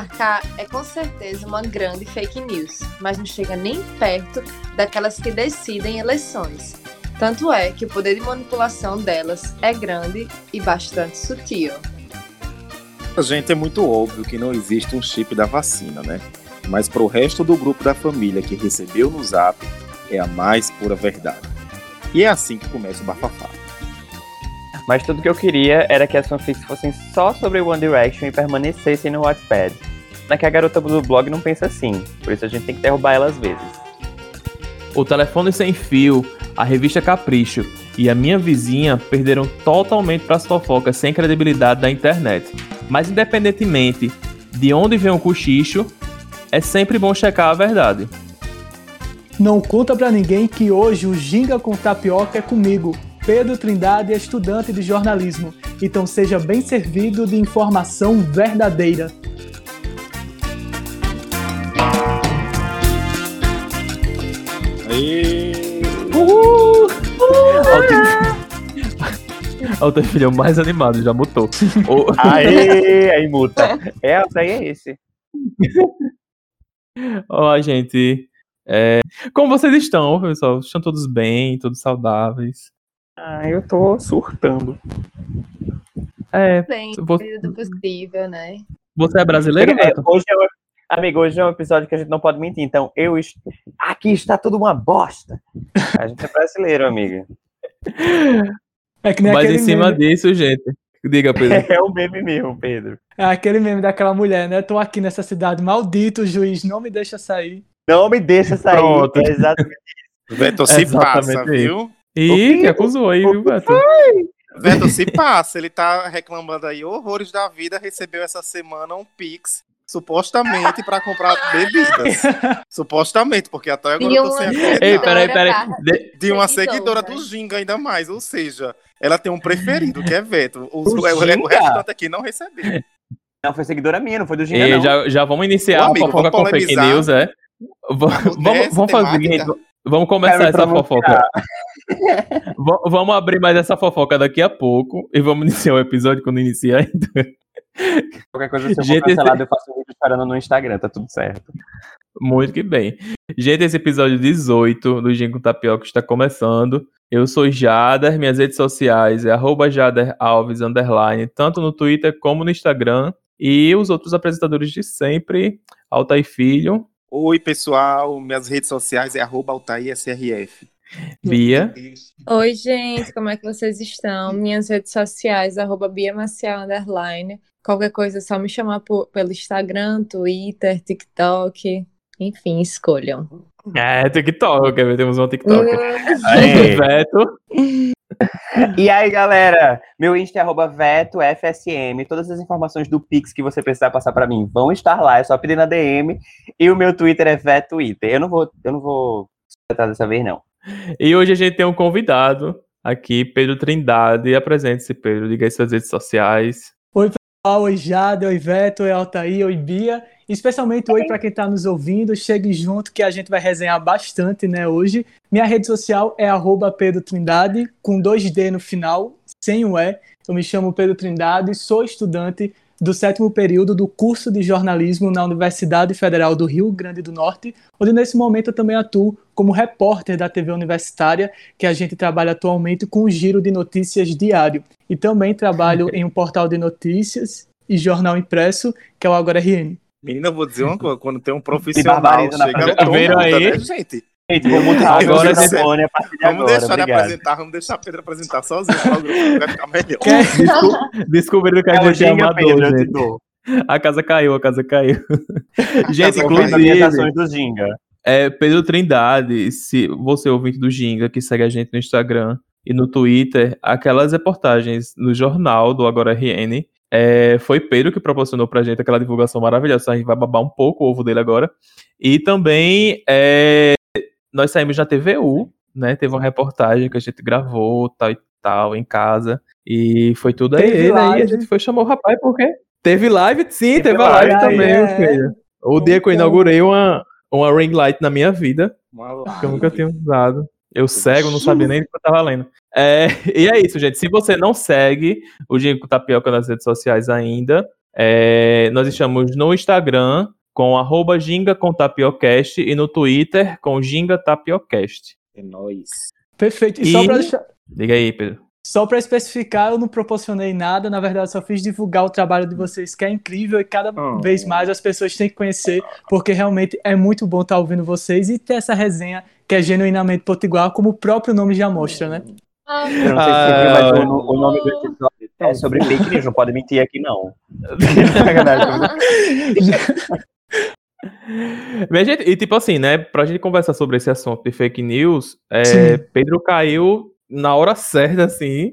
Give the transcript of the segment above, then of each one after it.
marcar é com certeza uma grande fake news, mas não chega nem perto daquelas que decidem eleições. Tanto é que o poder de manipulação delas é grande e bastante sutil. A gente é muito óbvio que não existe um chip da vacina, né? Mas para o resto do grupo da família que recebeu no zap, é a mais pura verdade. E é assim que começa o bafafá. Mas tudo que eu queria era que as fanfics fossem só sobre One Direction e permanecessem no Wattpad. Não é que a garota do blog não pensa assim, por isso a gente tem que derrubar ela às vezes. O Telefone Sem Fio, a revista Capricho e a minha vizinha perderam totalmente para as fofocas sem credibilidade da internet. Mas independentemente de onde vem o cochicho, é sempre bom checar a verdade. Não conta pra ninguém que hoje o Ginga com Tapioca é comigo. Pedro Trindade é estudante de jornalismo, então seja bem servido de informação verdadeira. Aê! Uhul! Olha o teu filho mais animado, já mutou. O- Aê, aí muta. É, essa aí é esse. Ó, gente. é, Como vocês estão, pessoal? Estão todos bem, todos saudáveis? Ah, eu tô surtando. É, Bem, Você- do possível, né? você é brasileiro, É, hoje é um, amigo, hoje é um episódio que a gente não pode mentir, então eu est... aqui está tudo uma bosta. A gente é brasileiro, amiga. É que nem Mas em cima meme, disso, gente. Diga, Pedro. É um meme mesmo, Pedro. é aquele meme daquela mulher, né? Tô aqui nessa cidade, maldito juiz, não me deixa sair. Não me deixa sair. Pronto. É exatamente. Veto se Exatamente passa, isso. viu? Ih, que acusou aí, viu, Beto? Veto se passa. Ele tá reclamando aí horrores da vida. Recebeu essa semana um Pix, supostamente, pra comprar bebidas. supostamente, porque até agora eu tô sem Ei, acreditar. peraí, peraí. barra De- De uma seguidora. do Ginga ainda mais, ou seja, ela tem um preferido, que é Veto. Os, O o, o restante aqui não recebeu. Não, foi seguidora minha, não foi do Ginga, Ei, não. já, já vamos iniciar Ô, a amigo, fofoca vamos com fake news, é? Va- Vamos, vamos fazer vamos começar essa fofoca. Va- vamos abrir mais essa fofoca daqui a pouco e vamos iniciar o episódio quando iniciar ainda. Qualquer coisa, se eu for Gente, cancelado, eu faço um vídeo chorando no Instagram, tá tudo certo. Muito que bem. Gente, esse episódio 18 do Gin com Tapioca está começando. Eu sou Jader, minhas redes sociais é arroba Jader Alves, underline, tanto no Twitter como no Instagram. E os outros apresentadores de sempre, Altair Filho, Oi, pessoal. Minhas redes sociais é arroba AltairSRF. Bia, Oi, gente, como é que vocês estão? Minhas redes sociais, arroba Bia Maciel, underline. Qualquer coisa é só me chamar por- pelo Instagram, Twitter, TikTok. Enfim, escolham. é TikTok, temos um TikTok. Aê. Veto, E aí, galera, meu Insta é arroba VetoFSM. Todas as informações do Pix que você precisar passar pra mim vão estar lá, é só pedir na DM. E o meu Twitter é VetoTwitter. Eu não vou, eu não vou dessa vez, não. E hoje a gente tem um convidado aqui, Pedro Trindade. Apresente-se, Pedro. Diga aí suas redes sociais. Oi, Jade, oi, Veto, oi, Altair, oi, Bia. Especialmente oi para quem está nos ouvindo. Chegue junto que a gente vai resenhar bastante, né, hoje. Minha rede social é arroba Pedro Trindade, com dois D no final, sem o E. Eu me chamo Pedro Trindade, sou estudante do sétimo período do curso de jornalismo na Universidade Federal do Rio Grande do Norte, onde nesse momento eu também atuo como repórter da TV Universitária, que a gente trabalha atualmente com o giro de notícias diário. E também trabalho em um portal de notícias e jornal impresso, que é o Agora RN. Menina, eu vou dizer uma coisa. Quando tem um profissional, chega todo Viram mundo, aí? né, gente? Vou Agora agora o telefone a partir de Vamos agora. deixar de obrigado. apresentar, vamos deixar a Pedro apresentar sozinho o vai ficar melhor. Desco- Descobriram que a o gente é amador, Pedro, gente. A casa caiu, a casa caiu. gente, casa minhas inclusive, do Ginga. é, Pedro Trindade, se você é ouvinte do Ginga, que segue a gente no Instagram e no Twitter, aquelas reportagens no jornal do Agora RN, é, foi Pedro que proporcionou pra gente aquela divulgação maravilhosa. A gente vai babar um pouco o ovo dele agora. E também é, nós saímos na TVU, né? Teve uma reportagem que a gente gravou, tal e tal, em casa. E foi tudo aí. Teve aí a live. gente foi chamar o rapaz, por quê? Teve live? Sim, teve, Teve a live, live, também, é. meu filho. O dia que eu inaugurei uma, uma ring light na minha vida, Uma- que eu nunca tinha usado. Eu cego, não sabia nem do que eu tava lendo. É, e é isso, gente. Se você não segue o Gingo Tapioca nas redes sociais ainda, É, nós estamos no Instagram com arroba ginga com tapiocast e no Twitter com ginga tapiocast. É nóis. Perfeito. E, e... só para deixar... Diga aí, Pedro. Só para especificar, eu não proporcionei nada, na verdade, só fiz divulgar o trabalho de vocês, que é incrível, e cada oh. vez mais as pessoas têm que conhecer, porque realmente é muito bom estar ouvindo vocês e ter essa resenha que é genuinamente potiguar, como o próprio nome já mostra, né? Ah. Eu não sei se você viu, mas o, o, nome do episódio é sobre fake news, não pode mentir aqui, não. Minha gente, e tipo assim, né, pra gente conversar sobre esse assunto de fake news, é, Pedro caiu na hora certa, assim.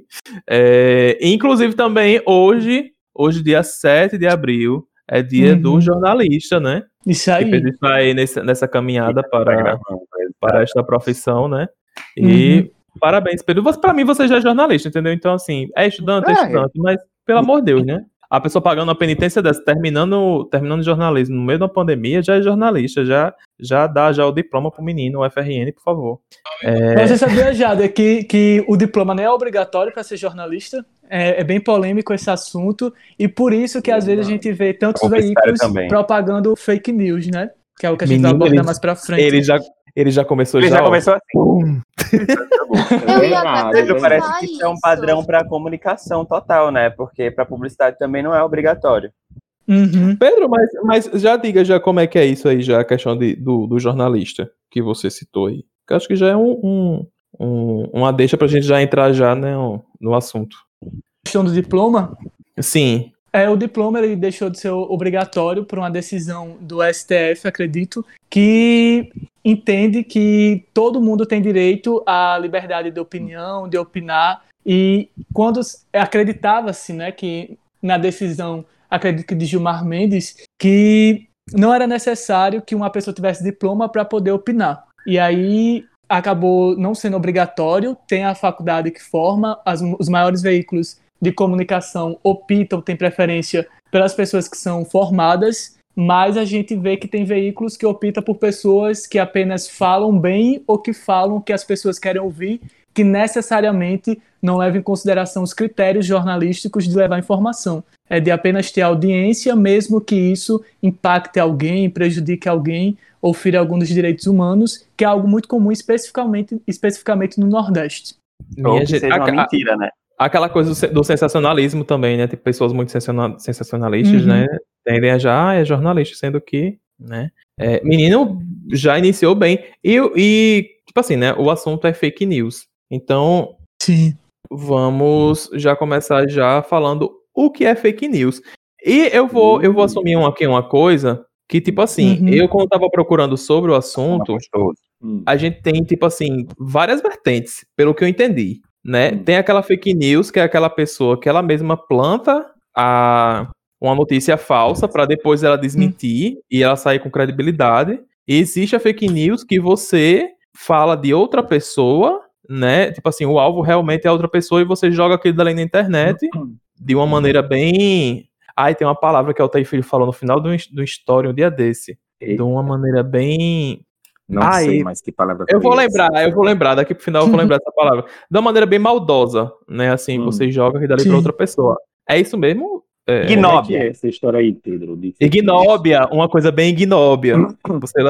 É, inclusive também hoje, hoje, dia 7 de abril, é dia uhum. do jornalista, né? Isso aí. Pedro está aí nessa, nessa caminhada para, para esta profissão, né? E uhum. parabéns, Pedro. Para mim, você já é jornalista, entendeu? Então, assim, é estudante, é, é estudante, mas pelo amor de Deus, né? A pessoa pagando uma penitência dessa, terminando, terminando jornalismo no meio da pandemia, já é jornalista, já, já dá já o diploma pro menino, o FRN, por favor. É... Você sabia, Jada, que, que o diploma não é obrigatório para ser jornalista? É, é, bem polêmico esse assunto, e por isso que às vezes a gente vê tantos veículos também. propagando fake news, né? Que é o que a gente menino, vai abordar mais pra frente. Ele já, ele já começou ele já. já começou assim. Eu ia até parece que isso é um padrão para comunicação total, né? Porque para publicidade também não é obrigatório. Uhum. Pedro, mas, mas já diga já como é que é isso aí, já a questão de, do, do jornalista que você citou aí. Que acho que já é um, um, um, uma deixa pra gente já entrar já né, no assunto. Questão do diploma? Sim. É, o diploma ele deixou de ser obrigatório por uma decisão do STF, acredito, que entende que todo mundo tem direito à liberdade de opinião, de opinar, e quando acreditava-se, né, que na decisão, acredito que de Gilmar Mendes, que não era necessário que uma pessoa tivesse diploma para poder opinar. E aí acabou não sendo obrigatório, tem a faculdade que forma, as, os maiores veículos de comunicação optam, tem preferência pelas pessoas que são formadas, mas a gente vê que tem veículos que optam por pessoas que apenas falam bem ou que falam o que as pessoas querem ouvir, que necessariamente não levam em consideração os critérios jornalísticos de levar informação. É de apenas ter audiência, mesmo que isso impacte alguém, prejudique alguém ou fira algum dos direitos humanos, que é algo muito comum especificamente, especificamente no Nordeste. Ou que seja uma mentira, né? Aquela coisa do, sensacionalismo também, né? Tipo, pessoas muito sensacionalistas, uhum. né? Tendem a já, ah, é jornalista, sendo que, né? É, menino já iniciou bem. E, e, tipo assim, né? O assunto é fake news. Então, Sim. vamos já começar já falando o que é fake news. E eu vou, eu vou assumir um, aqui uma coisa que, tipo assim, uhum. eu quando tava procurando sobre o assunto, a gente tem, tipo assim, várias vertentes, pelo que eu entendi né? Hum. Tem aquela fake news, que é aquela pessoa que ela mesma planta a, uma notícia falsa para depois ela desmentir hum. e ela sair com credibilidade. E existe a fake news que você fala de outra pessoa, né? Tipo assim, o alvo realmente é outra pessoa e você joga aquilo dali na internet hum. de uma maneira bem. Ai, tem uma palavra que o Altair Filho falou no final do, do Story um dia desse. De uma maneira bem não sei mais que palavra. Eu vou lembrar, eu vou lembrar, daqui pro final eu vou lembrar essa palavra. De uma maneira bem maldosa, né? Assim, hum. você joga e dali pra outra pessoa. É isso mesmo? É, ignóbia. É essa história aí, Pedro. Ignóbia, uma coisa bem ignóbia. você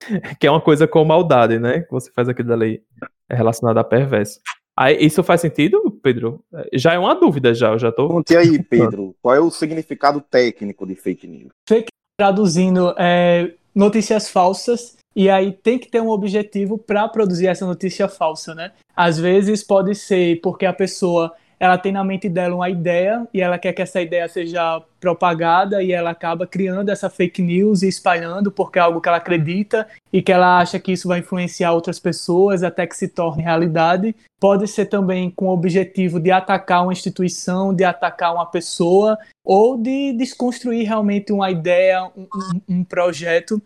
que é uma coisa com maldade, né? Que você faz aquilo dali é relacionado a perverso. Aí, isso faz sentido, Pedro? Já é uma dúvida, já. Eu já tô. Conte aí, Pedro. Qual é o significado técnico de fake news? Fake traduzindo é, notícias falsas e aí tem que ter um objetivo para produzir essa notícia falsa, né? Às vezes pode ser porque a pessoa ela tem na mente dela uma ideia e ela quer que essa ideia seja propagada e ela acaba criando essa fake news e espalhando porque é algo que ela acredita e que ela acha que isso vai influenciar outras pessoas até que se torne realidade. Pode ser também com o objetivo de atacar uma instituição, de atacar uma pessoa ou de desconstruir realmente uma ideia, um, um projeto.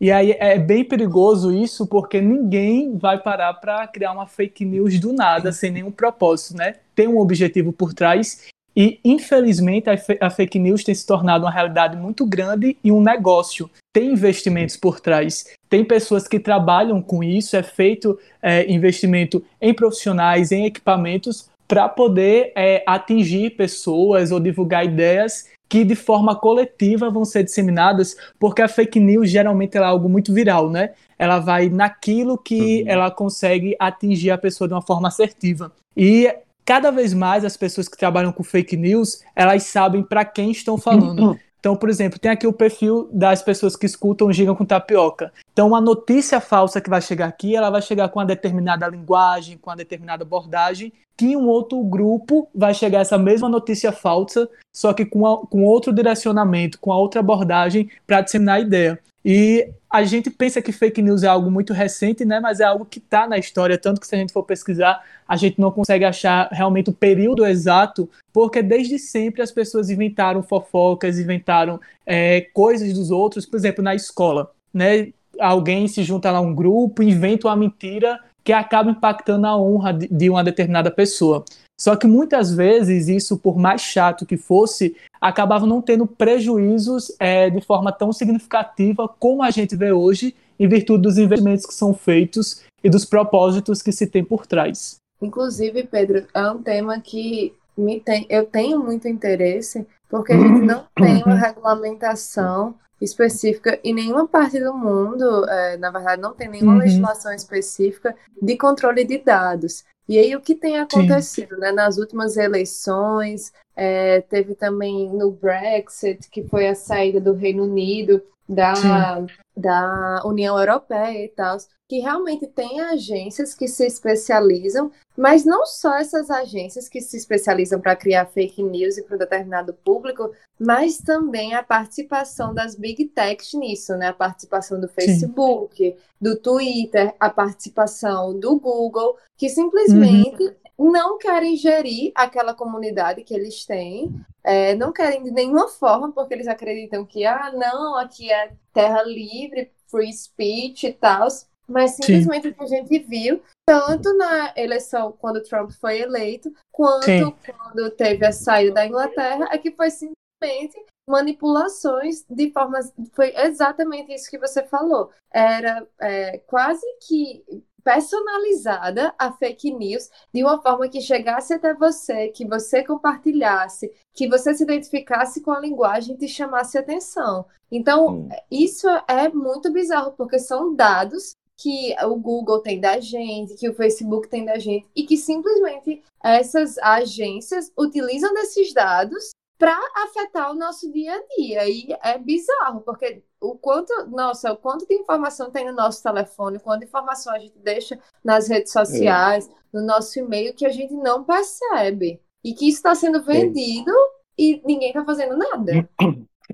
E aí é bem perigoso isso, porque ninguém vai parar para criar uma fake news do nada, sem nenhum propósito, né? Tem um objetivo por trás. E, infelizmente, a, fake news tem se tornado uma realidade muito grande e um negócio. Tem investimentos por trás. Tem pessoas que trabalham com isso, é feito é, investimento em profissionais, em equipamentos, para poder é, atingir pessoas ou divulgar ideias que de forma coletiva vão ser disseminadas, porque a fake news geralmente é algo muito viral, né? Ela vai naquilo que uhum. ela consegue atingir a pessoa de uma forma assertiva. E cada vez mais as pessoas que trabalham com fake news, elas sabem para quem estão falando. Então, por exemplo, tem aqui o perfil das pessoas que escutam Giga com Tapioca. Então, uma notícia falsa que vai chegar aqui, ela vai chegar com uma determinada linguagem, com uma determinada abordagem, que um outro grupo vai chegar essa mesma notícia falsa, só que com, a, com outro direcionamento, com a outra abordagem para disseminar a ideia. E a gente pensa que fake news é algo muito recente, né? Mas é algo que está na história, tanto que se a gente for pesquisar, a gente não consegue achar realmente o período exato, porque desde sempre as pessoas inventaram fofocas, inventaram é, coisas dos outros, por exemplo, na escola, né? Alguém se junta lá um grupo, inventa uma mentira que acaba impactando a honra de uma determinada pessoa. Só que muitas vezes isso, por mais chato que fosse, acabava não tendo prejuízos é, de forma tão significativa como a gente vê hoje, em virtude dos investimentos que são feitos e dos propósitos que se tem por trás. Inclusive, Pedro, é um tema que me tem, eu tenho muito interesse, porque a gente não tem uma regulamentação específica em nenhuma parte do mundo, é, na verdade, não tem nenhuma uhum. legislação específica de controle de dados. E aí, o que tem acontecido, né? Nas últimas eleições, é, teve também no Brexit, que foi a saída do Reino Unido da, da União Europeia e tal, que realmente tem agências que se especializam, mas não só essas agências que se especializam para criar fake news e para um determinado público, mas também a participação das big techs nisso, né? A participação do Facebook, Sim. do Twitter, a participação do Google, que simplesmente uhum não querem gerir aquela comunidade que eles têm, é, não querem de nenhuma forma, porque eles acreditam que, ah, não, aqui é terra livre, free speech e tal, mas simplesmente Sim. o que a gente viu, tanto na eleição quando Trump foi eleito, quanto Sim. quando teve a saída da Inglaterra, é que foi simplesmente manipulações de formas. Foi exatamente isso que você falou. Era é, quase que personalizada a fake news de uma forma que chegasse até você, que você compartilhasse, que você se identificasse com a linguagem e te chamasse atenção. Então, hum. isso é muito bizarro, porque são dados que o Google tem da gente, que o Facebook tem da gente, e que simplesmente essas agências utilizam desses dados para afetar o nosso dia a dia. E é bizarro, porque o quanto, nossa, o quanto de informação tem no nosso telefone, quanta informação a gente deixa nas redes sociais, é. no nosso e-mail, que a gente não percebe. E que isso está sendo vendido é. e ninguém está fazendo nada.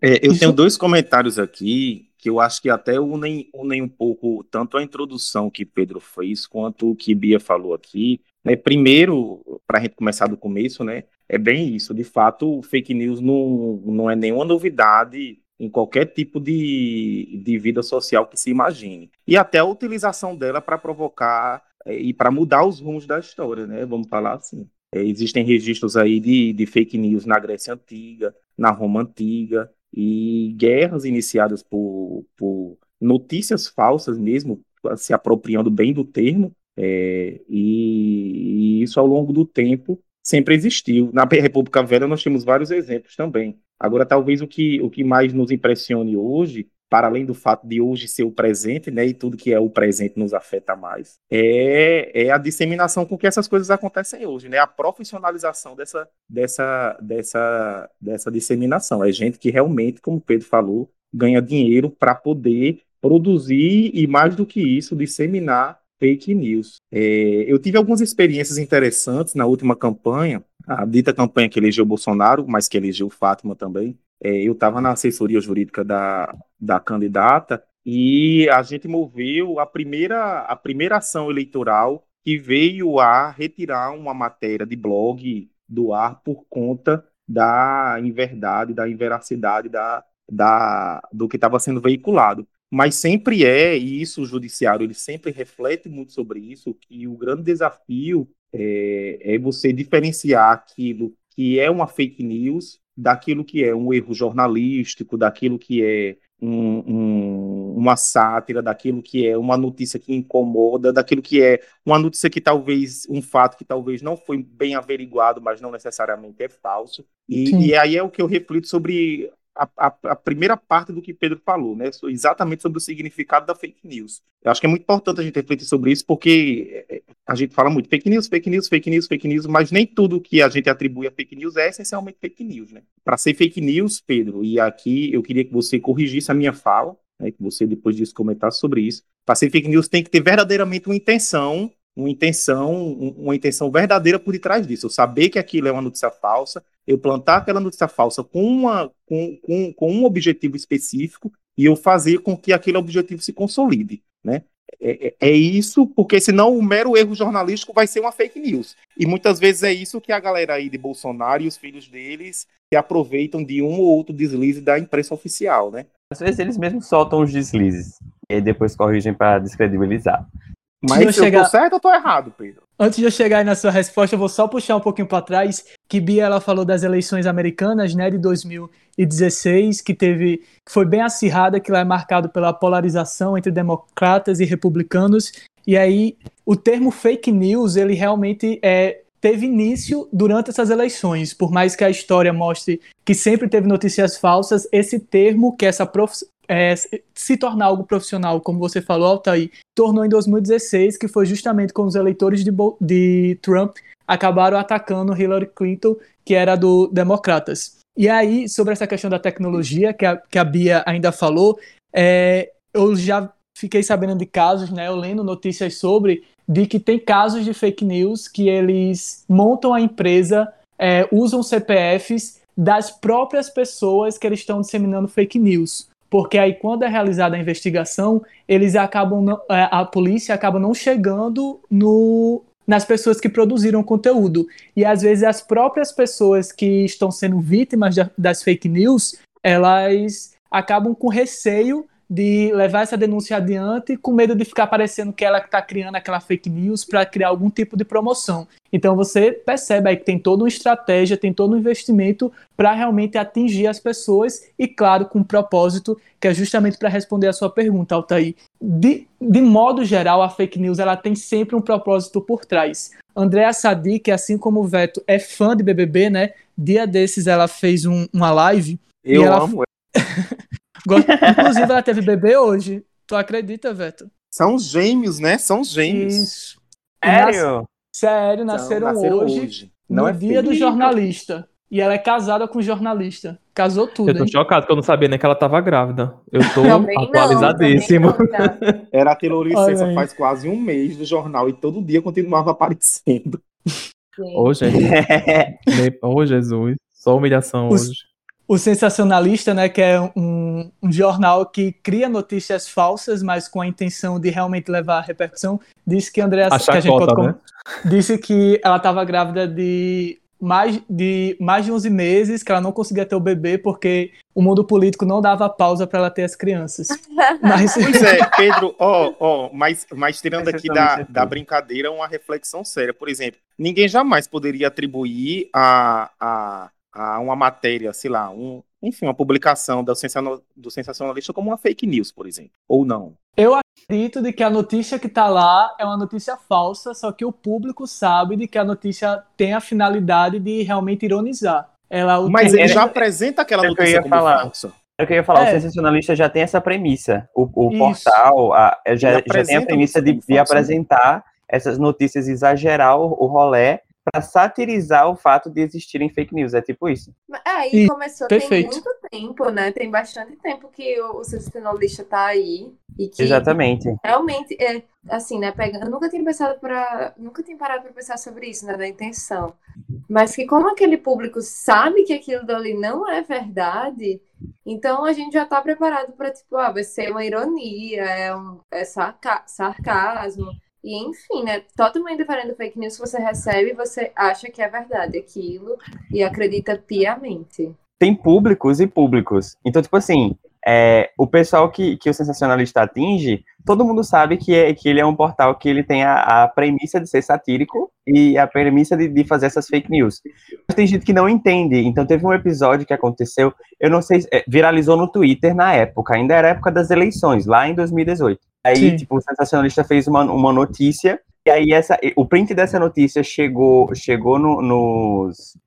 É, eu tenho dois comentários aqui que eu acho que até unem, unem um pouco tanto a introdução que Pedro fez quanto o que Bia falou aqui. Né? Primeiro, para a gente começar do começo, né? É bem isso. De fato, fake news não, não é nenhuma novidade em qualquer tipo de, de vida social que se imagine. E até a utilização dela para provocar é, e para mudar os rumos da história, né? Vamos falar assim. É, existem registros aí de, de fake news na Grécia Antiga, na Roma Antiga, e guerras iniciadas por, por notícias falsas mesmo, se apropriando bem do termo, é, e, e, isso ao longo do tempo sempre existiu. Na República Velha nós temos vários exemplos também. Agora, talvez o que, o que mais nos impressione hoje, para além do fato de hoje ser o presente, né, e tudo que é o presente nos afeta mais, é, é a disseminação com que essas coisas acontecem hoje, né, a profissionalização dessa, dessa, dessa, dessa disseminação. É gente que realmente, como o Pedro falou, ganha dinheiro para poder produzir e, mais do que isso, disseminar fake news. É, eu tive algumas experiências interessantes na última campanha, a dita campanha que elegeu Bolsonaro, mas que elegeu Fátima também. É, eu estava na assessoria jurídica da, da candidata e a gente moveu a primeira, a primeira ação eleitoral que veio a retirar uma matéria de blog do ar por conta da inverdade, da inveracidade da, da, do que estava sendo veiculado mas sempre é, e isso o judiciário ele sempre reflete muito sobre isso, que o grande desafio é, é você diferenciar aquilo que é uma fake news daquilo que é um erro jornalístico, daquilo que é um, um, uma sátira daquilo que é uma notícia que incomoda, daquilo que é uma notícia que talvez, um fato que talvez não foi bem averiguado, mas não necessariamente é falso. E, e aí é o que eu reflito sobre a, a, a, primeira parte do que Pedro falou, né? Exatamente sobre o significado da fake news. Eu acho que é muito importante a gente refletir sobre isso, porque é, a gente fala muito fake news, fake news, fake news, fake news, mas nem tudo que a gente atribui a fake news é essencialmente fake news, né? Para ser fake news, Pedro, e aqui eu queria que você corrigisse a minha fala, né, que você depois disso comentasse sobre isso. Para ser fake news tem que ter verdadeiramente uma intenção uma intenção, uma intenção verdadeira por detrás disso. Eu saber que aquilo é uma notícia falsa, eu plantar aquela notícia falsa com, uma, com, com, com um objetivo específico e eu fazer com que aquele objetivo se consolide, né? É, é, é, isso, porque senão o mero erro jornalístico vai ser uma fake news. E muitas vezes é isso que a galera aí de Bolsonaro e os filhos deles se aproveitam de um ou outro deslize da imprensa oficial, né? Às vezes eles mesmos soltam os deslizes e depois corrigem para descredibilizar. Mas eu chegar... tô certo ou tô errado, Pedro? Antes de eu chegar aí na sua resposta, eu vou só puxar um pouquinho para trás, que Bia ela falou das eleições americanas, né, de 2016, que teve que foi bem acirrada, que lá é marcado pela polarização entre democratas e republicanos. E aí o termo fake news, ele realmente é teve início durante essas eleições. Por mais que a história mostre que sempre teve notícias falsas, esse termo, que é essa é, se tornar algo profissional, como você falou, Altair, tornou em 2016, que foi justamente com os eleitores de, de Trump acabaram atacando Hillary Clinton, que era do Democratas. E aí, sobre essa questão da tecnologia, que a, que a Bia ainda falou, é, eu já fiquei sabendo de casos, né, eu lendo notícias sobre, de que tem casos de fake news que eles montam a empresa, é, usam CPFs das próprias pessoas que eles estão disseminando fake news porque aí quando é realizada a investigação, eles acabam não, é, a polícia acaba não chegando no nas pessoas que produziram conteúdo. E às vezes as próprias pessoas que estão sendo vítimas das fake news, elas acabam com receio de levar essa denúncia adiante com medo de ficar parecendo que ela está criando aquela fake news para criar algum tipo de promoção. Então você percebe aí que tem toda uma estratégia, tem todo um investimento para realmente atingir as pessoas e, claro, com um propósito que é justamente para responder a sua pergunta, Altair. De, de modo geral, a fake news ela tem sempre um propósito por trás. Andréa Sadi, que assim como o Veto é fã de BBB, né? Dia desses ela fez um, uma live. Eu amo. Inclusive, ela teve bebê hoje. Tu acredita, Veto? São gêmeos, né? São gêmeos. Isso. Sério? Nas... Sério, nasceram, nasceram hoje, hoje, No é dia do jornalista. E ela é casada com o jornalista. Casou tudo. Eu tô hein? chocado que eu não sabia nem que ela tava grávida. Eu tô atualizadíssimo. Não, Era a licença faz quase um mês do jornal e todo dia continuava aparecendo. Ô, oh, gente. Ô, oh, Jesus. Só humilhação Os... hoje o Sensacionalista, né, que é um, um, jornal que cria notícias falsas, mas com a intenção de realmente levar a repercussão, disse que Andréa, que a gente pode né? disse que ela estava grávida de mais de mais de 11 meses, que ela não conseguia ter o bebê porque o mundo político não dava pausa para ela ter as crianças. Mas... Pois é, Pedro, ó, ó, mas, mas tirando aqui da, da brincadeira uma reflexão séria, por exemplo, ninguém jamais poderia atribuir a, a a uma matéria, sei lá, um, enfim, uma publicação do, do sensacionalista como uma fake news, por exemplo, ou não? Eu acredito de que a notícia que está lá é uma notícia falsa, só que o público sabe de que a notícia tem a finalidade de realmente ironizar. Ela, Mas ele já apresenta aquela notícia como falar. falsa. É o que eu ia falar, é. o sensacionalista já tem essa premissa. O, o portal a, já, já tem a premissa de, de apresentar essas notícias, exagerar o, o rolé para satirizar o fato de existirem fake news. É tipo isso. É, e, e começou perfeito. tem muito tempo, né? Tem bastante tempo que o, o sensacionalista tá aí. E que Exatamente. Realmente, é, assim, né? Pegando, eu nunca tinha pensado para. Nunca tinha parado para pensar sobre isso, né? Da intenção. Mas que como aquele público sabe que aquilo dali não é verdade, então a gente já tá preparado para, tipo, ah, vai ser uma ironia, é, um, é sarca sarcasmo. E enfim, né? Totalmente diferente do fake news que você recebe, você acha que é verdade aquilo e acredita piamente. Tem públicos e públicos. Então, tipo assim, é, o pessoal que, que o sensacionalista atinge, todo mundo sabe que, é, que ele é um portal que ele tem a, a premissa de ser satírico e a premissa de, de fazer essas fake news. Mas tem gente que não entende. Então teve um episódio que aconteceu, eu não sei, é, viralizou no Twitter na época, ainda era época das eleições, lá em 2018. Aí, Sim. tipo, o sensacionalista fez uma, uma notícia e aí essa, o print dessa notícia chegou, chegou no, nos,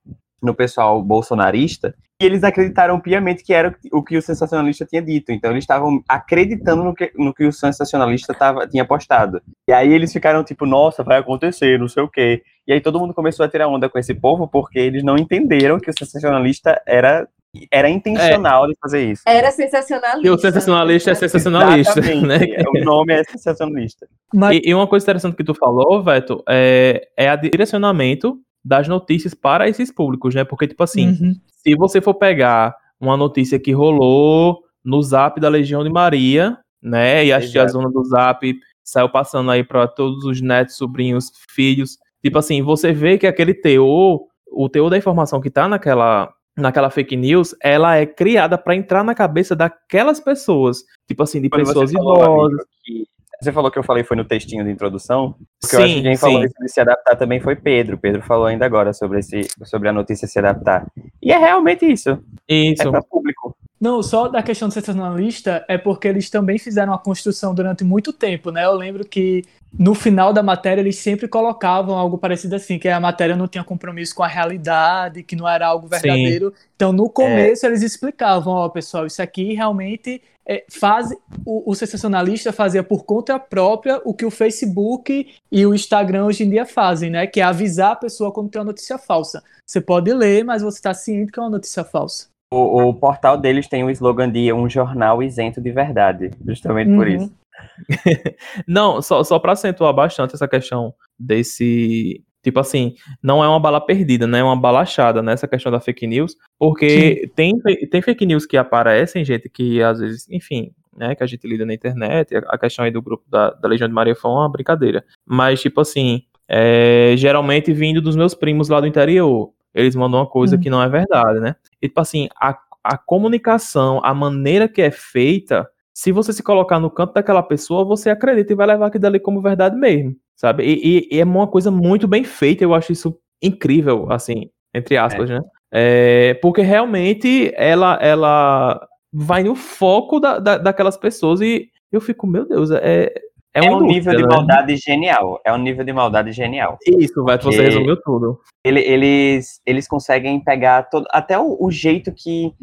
no pessoal bolsonarista e eles acreditaram piamente que era o que o sensacionalista tinha dito. Então eles estavam acreditando no que, no que o sensacionalista tava, tinha postado. E aí eles ficaram tipo, nossa, vai acontecer, não sei o quê. E aí todo mundo começou a tirar onda com esse povo porque eles não entenderam que o sensacionalista era era intencional é. de fazer isso. Era sensacionalista. E o sensacionalista é sensacionalista. Né? O nome é sensacionalista. Mas... E, e, uma coisa interessante que tu falou, Veto, é, é a direcionamento das notícias para esses públicos, né? Porque, tipo assim, uhum. se você for pegar uma notícia que rolou no zap da Legião de Maria, né? E a tia zona do zap saiu passando aí para todos os netos, sobrinhos, filhos. Tipo assim, você vê que aquele teor, o teor da informação que tá naquela, naquela fake news, ela é criada para entrar na cabeça daquelas pessoas. Tipo assim, de Quando pessoas idosas. Que você falou que eu falei foi no textinho de introdução, porque sim, eu acho que quem sim. falou isso de se adaptar também foi Pedro. Pedro falou ainda agora sobre, esse, sobre a notícia se adaptar. E é realmente isso. Isso. É para público. Não, só da questão do sensacionalista é porque eles também fizeram a construção durante muito tempo, né? Eu lembro que no final da matéria eles sempre colocavam algo parecido assim, que a matéria não tinha compromisso com a realidade, que não era algo verdadeiro. Sim. Então, no começo é. eles explicavam, ó, oh, pessoal, isso aqui realmente é, faz o, o sensacionalista fazia por conta própria o que o Facebook e o Instagram hoje em dia fazem, né? Que é avisar a pessoa quando tem uma notícia falsa. Você pode ler, mas você está ciente que é uma notícia falsa. O, o, portal deles tem o slogan de um jornal isento de verdade, justamente uhum. por isso. Não, só, só para acentuar bastante essa questão desse Tipo assim, não é uma bala perdida, né? É uma bala achada nessa questão da fake news, porque tem, tem fake news que aparecem, gente, que às vezes, enfim, né, que a gente lida na internet, a questão aí do grupo da, da Legião de Maria foi uma brincadeira. Mas, tipo assim, é, geralmente vindo dos meus primos lá do interior, eles mandam uma coisa hum. que não é verdade, né? E, tipo assim, a, a comunicação, a maneira que é feita, se você se colocar no canto daquela pessoa, você acredita e vai levar aquilo ali como verdade mesmo sabe? E, e, e, é uma coisa muito bem feita, eu acho isso incrível, assim, entre aspas, é. né? É, porque realmente ela, ela vai no foco da, da, daquelas pessoas e eu fico, meu Deus, é, é, é um nível de né? maldade genial. É um nível de maldade genial. Isso, vai, você resumiu tudo. Ele, eles, eles conseguem pegar todo, até o, o, jeito que.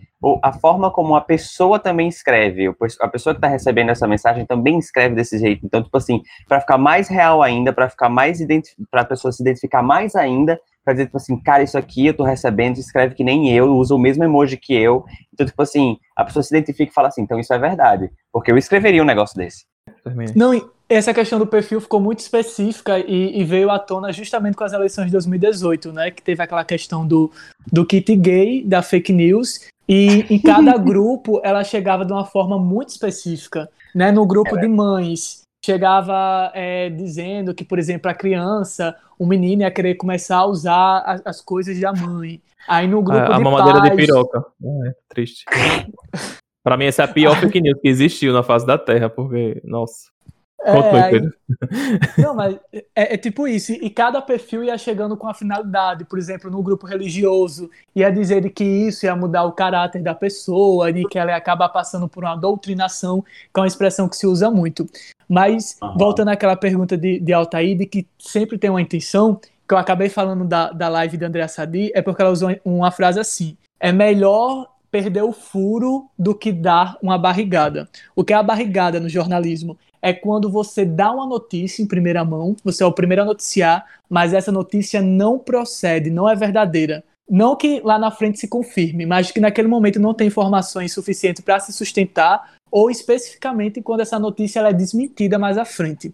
A forma como a pessoa também escreve. A pessoa que está recebendo essa mensagem também escreve desse jeito. Então, tipo assim, para ficar mais real ainda, para ficar mais para a pessoa se identificar mais ainda, para dizer, tipo assim, cara, isso aqui eu tô recebendo, escreve que nem eu, usa o mesmo emoji que eu. Então, tipo assim, a pessoa se identifica e fala assim, então isso é verdade. Porque eu escreveria um negócio desse. Não, essa questão do perfil ficou muito específica e, e, veio à tona justamente com as eleições de 2018, né? Que teve aquela questão do, do kit gay, da fake news, e em cada grupo ela chegava de uma forma muito específica, né? No grupo de mães, chegava é, dizendo que, por exemplo, a criança, o menino ia querer começar a usar as, as coisas da mãe. Aí no grupo a, a de mamadeira pais... de piroca. É, triste. Pra mim, essa é a pior fake news que existiu na face da Terra, porque, nossa. É, aí... Não, mas é, é, tipo isso. E cada perfil ia chegando com a finalidade. Por exemplo, no grupo religioso, ia dizer que isso ia mudar o caráter da pessoa, de que ela ia acabar passando por uma doutrinação, que é uma expressão que se usa muito. Mas, uhum. voltando àquela pergunta de, de Altair, de que sempre tem uma intenção, que eu acabei falando da, da live de Andrea Sadi, é porque ela usou uma frase assim: é melhor perder o furo do que dar uma barrigada. O que é a barrigada no jornalismo? É quando você dá uma notícia em primeira mão, você é o primeiro a noticiar, mas essa notícia não procede, não é verdadeira. Não que lá na frente se confirme, mas que naquele momento não tem informações suficientes para se sustentar, ou especificamente quando essa notícia é desmentida mais à frente.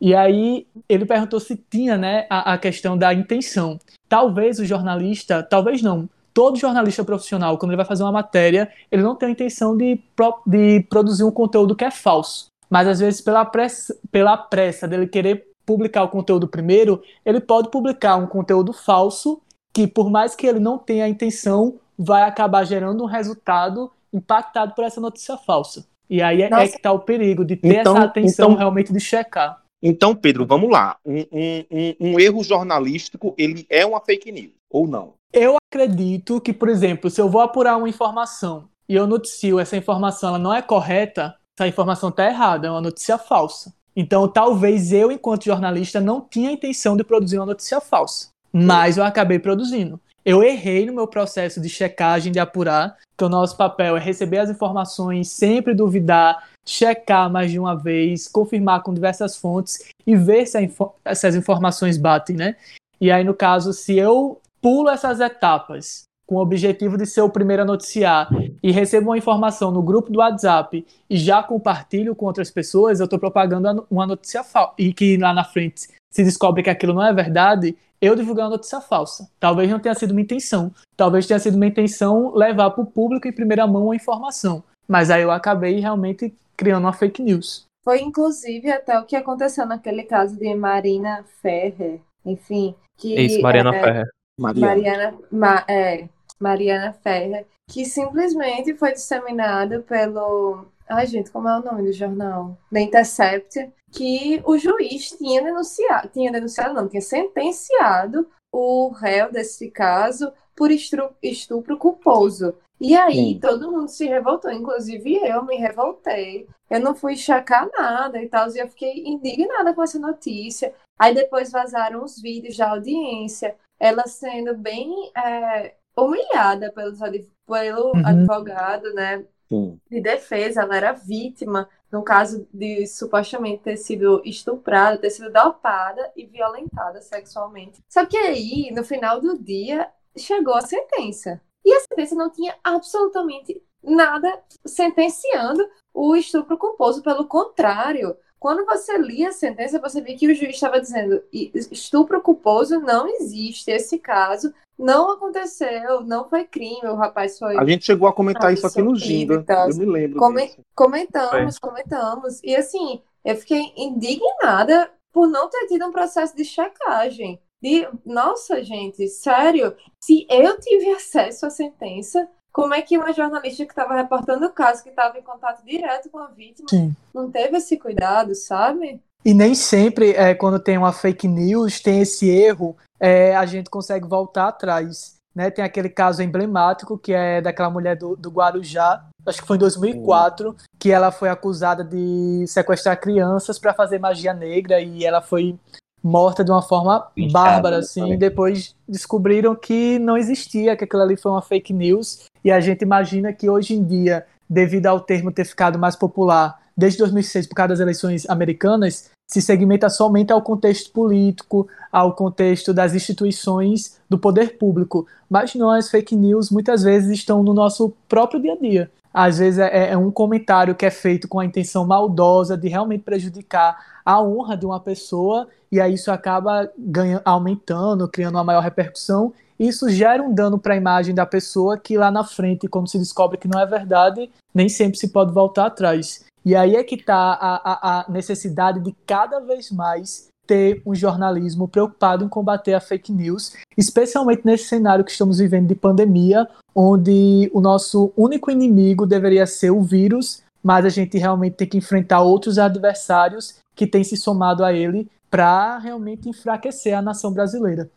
E aí ele perguntou se tinha né, a, a questão da intenção. Talvez o jornalista, talvez não, todo jornalista profissional, quando ele vai fazer uma matéria, ele não tem a intenção de, de produzir um conteúdo que é falso. Mas às vezes, pela pressa, pela pressa dele querer publicar o conteúdo primeiro, ele pode publicar um conteúdo falso que, por mais que ele não tenha a intenção, vai acabar gerando um resultado impactado por essa notícia falsa. E aí é, é que tá o perigo de ter Então- essa atenção então- realmente de checar. Então, Pedro, vamos lá. Um, um- um- um erro jornalístico, ele é uma fake news, ou não? Eu acredito que, por exemplo, se eu vou apurar uma informação e eu noticio essa informação ela não é correta, essa informação está errada, é uma notícia falsa. Então, talvez eu, enquanto jornalista, não tinha a intenção de produzir uma notícia falsa, mas eu acabei produzindo. Eu errei no meu processo de checagem, de apurar, que o nosso papel é receber as informações, sempre duvidar, checar mais de uma vez, confirmar com diversas fontes e ver se a info- essas informações batem, né? E aí, no caso, se eu pulo essas etapas com o objetivo de ser o primeiro a noticiar e recebo uma informação no grupo do WhatsApp e já compartilho com outras pessoas, eu estou propagando uma notícia falsa. E que lá na frente se descobre que aquilo não é verdade, eu divulguei uma notícia falsa. Talvez não tenha sido minha intenção. Talvez tenha sido minha intenção levar para o público em primeira mão a informação. Mas aí eu acabei realmente criando uma fake news. Foi inclusive até o que aconteceu naquele caso de Marina Ferrer, enfim, que Isso, Mariana é, Ferrer. Maria. Mariana, Ma- é, Mariana Ferrer, que simplesmente foi disseminado pelo. Ai, gente, como é o nome do jornal? The Intercept, que o juiz tinha denunciado, tinha denunciado, não, tinha sentenciado o réu desse caso por estru- estupro culposo. E aí Sim. todo mundo se revoltou, inclusive eu me revoltei. Eu não fui chacar nada e tal, e eu fiquei indignada com essa notícia. Aí depois vazaram os vídeos da audiência, ela sendo bem é, humilhada pelos adv- pelo Uhum. advogado, né? Sim. de defesa, ela era vítima, no caso de supostamente ter sido estuprada, ter sido dopada e violentada sexualmente. Só que aí, no final do dia, chegou a sentença. E a sentença não tinha absolutamente nada sentenciando o estupro culposo. Pelo contrário, quando você lia a sentença, você via que o juiz estava dizendo: "E- estupro culposo não existe, esse caso não aconteceu, não foi crime, o rapaz foi A gente chegou a comentar isso aqui no Ginga. Eu me lembro Come- disso. Comentamos, comentamos. E assim, eu fiquei indignada por não ter tido um processo de checagem. De, nossa, gente, sério, se eu tive acesso à sentença, como é que uma jornalista que estava reportando o caso, que estava em contato direto com a vítima, Sim. não teve esse cuidado, sabe? E nem sempre, é, quando tem uma fake news, tem esse erro, é, a gente consegue voltar atrás. Né? Tem aquele caso emblemático que é daquela mulher do, do Guarujá, acho que foi em 2004, que ela foi acusada de sequestrar crianças para fazer magia negra e ela foi morta de uma forma bárbara, né, assim. E depois descobriram que não existia, que aquilo ali foi uma fake news. E a gente imagina que hoje em dia, devido ao termo ter ficado mais popular desde 2006 por causa das eleições americanas, se segmenta somente ao contexto político, ao contexto das instituições do poder público. Mas não, as fake news muitas vezes estão no nosso próprio dia a dia. Às vezes é, é um comentário que é feito com a intenção maldosa de realmente prejudicar a honra de uma pessoa, e aí isso acaba ganha, aumentando, criando uma maior repercussão. Isso gera um dano para a imagem da pessoa que lá na frente, quando se descobre que não é verdade, nem sempre se pode voltar atrás. E aí é que está a, a, a necessidade de cada vez mais ter um jornalismo preocupado em combater a fake news, especialmente nesse cenário que estamos vivendo de pandemia, onde o nosso único inimigo deveria ser o vírus, mas a gente realmente tem que enfrentar outros adversários que têm se somado a ele para realmente enfraquecer a nação brasileira.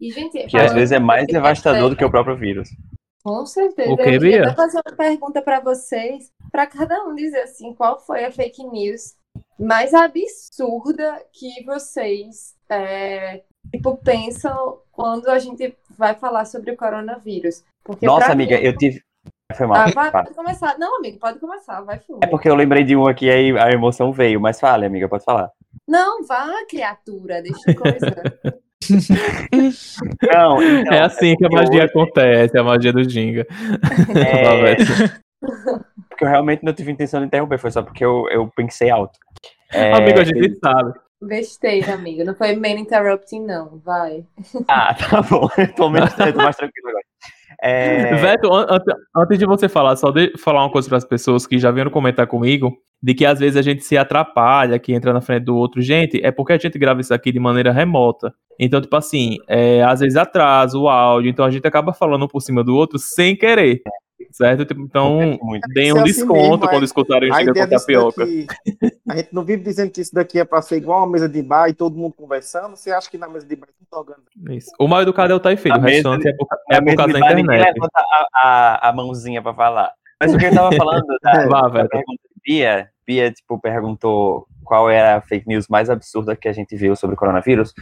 E, gente, Que às vezes é mais de devastador do que o próprio vírus. Com certeza. O que, eu queria até fazer uma pergunta para vocês, para cada um dizer assim, qual foi a fake news mais absurda que vocês é, tipo, pensam quando a gente vai falar sobre o coronavírus? Porque Nossa, amiga, mim- eu tive. Foi mal. Ah, vai, pode começar. Não, amigo, pode começar, vai fundo. É porque eu lembrei de um aqui aí a emoção veio, mas fale, amiga, pode falar. Não, vá, criatura, deixa eu começar. Não, então, é assim que a porque magia hoje- acontece, a magia do Ginga. É, porque eu realmente não tive intenção de interromper, foi só porque eu, eu pensei alto. É, Amigo, a gente sabe. Besteira, amigo. Não foi main interrupting, não. Vai. Ah, tá bom. Eu tô, menos, eu tô mais tranquilo agora. É, Veto, an- an- antes de você falar, só de falar uma coisa para as pessoas que já vieram comentar comigo, de que às vezes a gente se atrapalha, que entra na frente do outro. Gente, é porque a gente grava isso aqui de maneira remota. Então, tipo assim, é, às vezes atrasa o áudio, então a gente acaba falando um por cima do outro sem querer. Certo? Tipo, Então, deem um Ser assim desconto mesmo, quando a- escutarem o A Chega ideia com Tapioca. daqui, a gente não vive dizendo que isso daqui é para ser igual uma mesa de bar e todo mundo conversando. Você acha que na mesa de bar não tá organizado? Isso. O mal educado é o Taifei, A o mesa restante de- é por, Na é por causa da internet. levanta a, a, a mãozinha pra falar. Mas o que eu tava falando da, Vá, da velho. pergunta de Bia, Bia, tipo, perguntou qual era a fake news mais absurda que a gente viu sobre o coronavírus.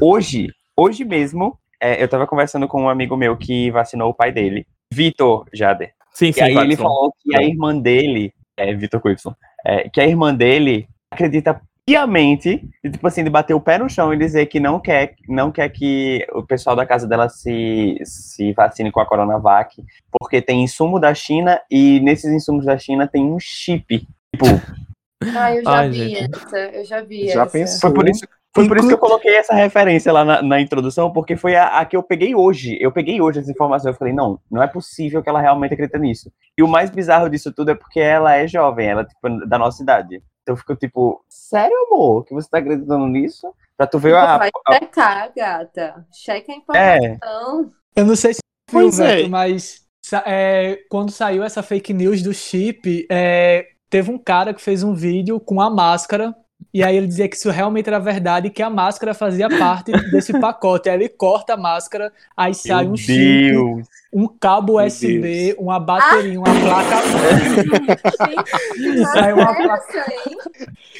Hoje, hoje mesmo, é, eu tava conversando com um amigo meu que vacinou o pai dele, Vitor Jader. Sim, E sim, aí ele falou que a irmã dele, é, Vitor Coelho, é, que a irmã dele acredita piamente, de, tipo assim, de bater o pé no chão e dizer que não quer, não quer que o pessoal da casa dela se, se vacine com a Coronavac, porque tem insumo da China e nesses insumos da China tem um chip. Tipo, Ah, eu já Ai, vi gente. essa, eu já vi Já essa. pensou? foi por isso, foi por isso que eu coloquei essa referência lá na, na introdução, porque foi a, a que eu peguei hoje. Eu peguei hoje essa informação. Eu falei, não, não é possível que ela realmente acredite nisso. E o mais bizarro disso tudo é porque ela é jovem, ela é tipo, da nossa idade. Então eu fico tipo, sério, amor, que você tá acreditando nisso? Pra tu ver a. Vai a- checar, gata. Checa a é, informação. Eu não sei se viu, Pois é. Veto, mas sa- é, quando saiu essa fake news do chip, é, teve um cara que fez um vídeo com a máscara. E aí ele dizia que isso realmente era verdade, que a máscara fazia parte desse pacote. Aí ele corta a máscara, aí sai meu um chip, Deus. um cabo Meu USB, Deus. uma bateria, uma placa. Gente, Saiu uma hein?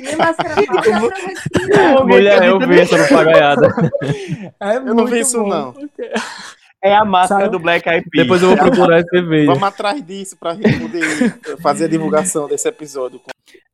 Minha máscara não. Mulher, eu vi essa papagaiada. É não muito vi isso, bom. não. É a máscara Saiu- do Black Eyed Peas. Depois eu vou procurar esse vídeo. Vamos atrás disso para gente poder fazer a divulgação desse episódio.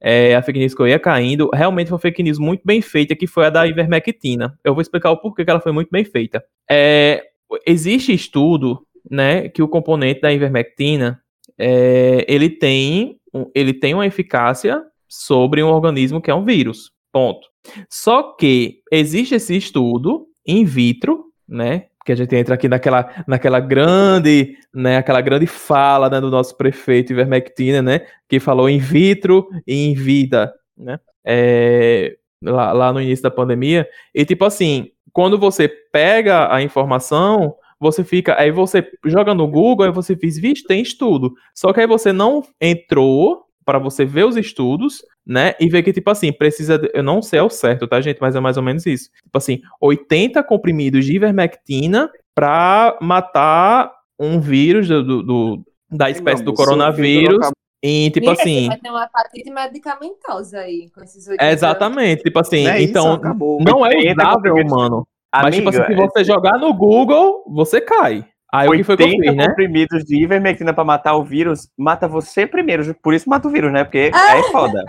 é, a fake news que eu ia caindo, realmente foi uma fake news muito bem feita, que foi a da ivermectina. Eu vou explicar o porquê que ela foi muito bem feita. É, existe estudo, né, que o componente da ivermectina, é, ele tem, ele tem uma eficácia sobre um organismo que é um vírus. Ponto. Só que existe esse estudo in vitro, né, que a gente entra aqui naquela, naquela grande, né, aquela grande fala né, do nosso prefeito Ivermectina, né, que falou in vitro e in vida, né, é, lá, lá no início da pandemia, e tipo assim, quando você pega a informação, você fica, aí você joga no Google, aí você diz, vixe, tem estudo, só que aí você não entrou para você ver os estudos, né, e ver que, tipo assim, precisa, de- eu não sei ao certo, tá, gente, mas é mais ou menos isso, tipo assim, 80 comprimidos de ivermectina para matar um vírus do, do- do- da espécie do amor, seu coronavírus, e, tipo assim, Vai ter uma hepatite medicamentosa aí, com esses é exatamente, tipo assim, Não é isso, então, acabou. não é 80 usável, mano, mas, tipo Amiga, assim, se você jogar no Google, você cai. Aí o que foi que eu 80 fiz, né? comprimidos de ivermectina pra matar o vírus, mata você primeiro, por isso mata o vírus, né? Porque é foda.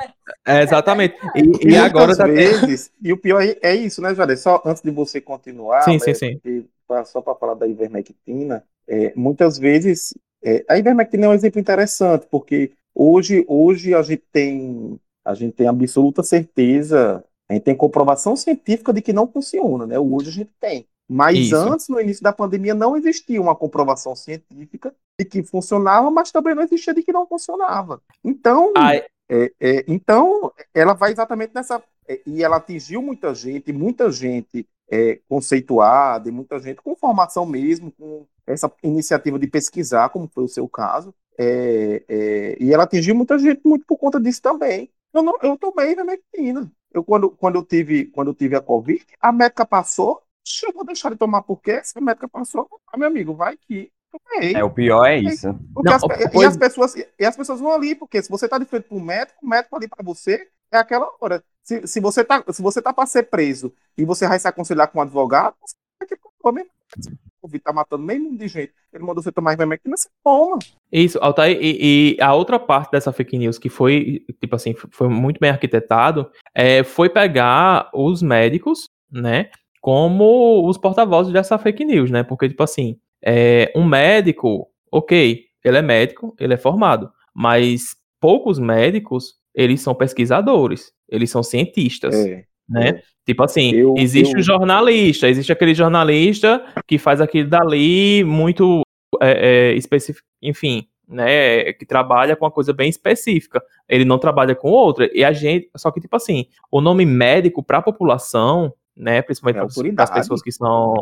É, exatamente. E, E, e agora muitas tá vezes, e o pior é, é isso, né, Jade? Só antes de você continuar, Sim, né, sim, sim. só para falar da ivermectina, é, muitas vezes é, a ivermectina é um exemplo interessante, porque hoje, hoje a gente tem a gente tem absoluta certeza, a gente tem comprovação científica de que não funciona, né? Hoje a gente tem. Mas Isso. antes, no início da pandemia, não existia uma comprovação científica de que funcionava, mas também não existia de que não funcionava. Então, Ai, é, é, então, ela vai exatamente nessa. é, e ela atingiu muita gente, muita gente é, conceituada, e muita gente com formação mesmo, com essa iniciativa de pesquisar, como foi o seu caso. é, é, e ela atingiu muita gente muito por conta disso também. Eu, não, eu tomei ivermectina. Eu, quando, quando, eu tive, quando eu tive a Covid, a médica passou. "Ixi, Eu vou deixar de tomar por quê? Se a médica passou, ah, meu amigo, vai que. Tomei. É, o pior é isso. Porque Não, as e, as pessoas, e as pessoas vão ali, porque se você está de frente para um médico, o médico ali para você é aquela hora. Se, se você tá, se você tá para ser preso e você vai se aconselhar com um advogado, você vai ter que tomar. O Covid tá matando meio mundo de gente. Ele mandou você tomar ivermectina, você toma. Isso, Altair, e, e a outra parte dessa fake news que foi, tipo assim, foi muito bem arquitetado, é, foi pegar os médicos, né, como os porta-vozes dessa fake news, né, porque, tipo assim, é, um médico, ok, ele é médico, ele é formado, mas poucos médicos, eles são pesquisadores, eles são cientistas, É, né? Tipo assim, Eu- existe eu- o jornalista, existe aquele jornalista que faz aquilo dali muito é, é, específico, enfim, né? Que trabalha com uma coisa bem específica. Ele não trabalha com outra. E a gente, só que tipo assim, o nome médico para a população, né? Principalmente É para as pessoas que são,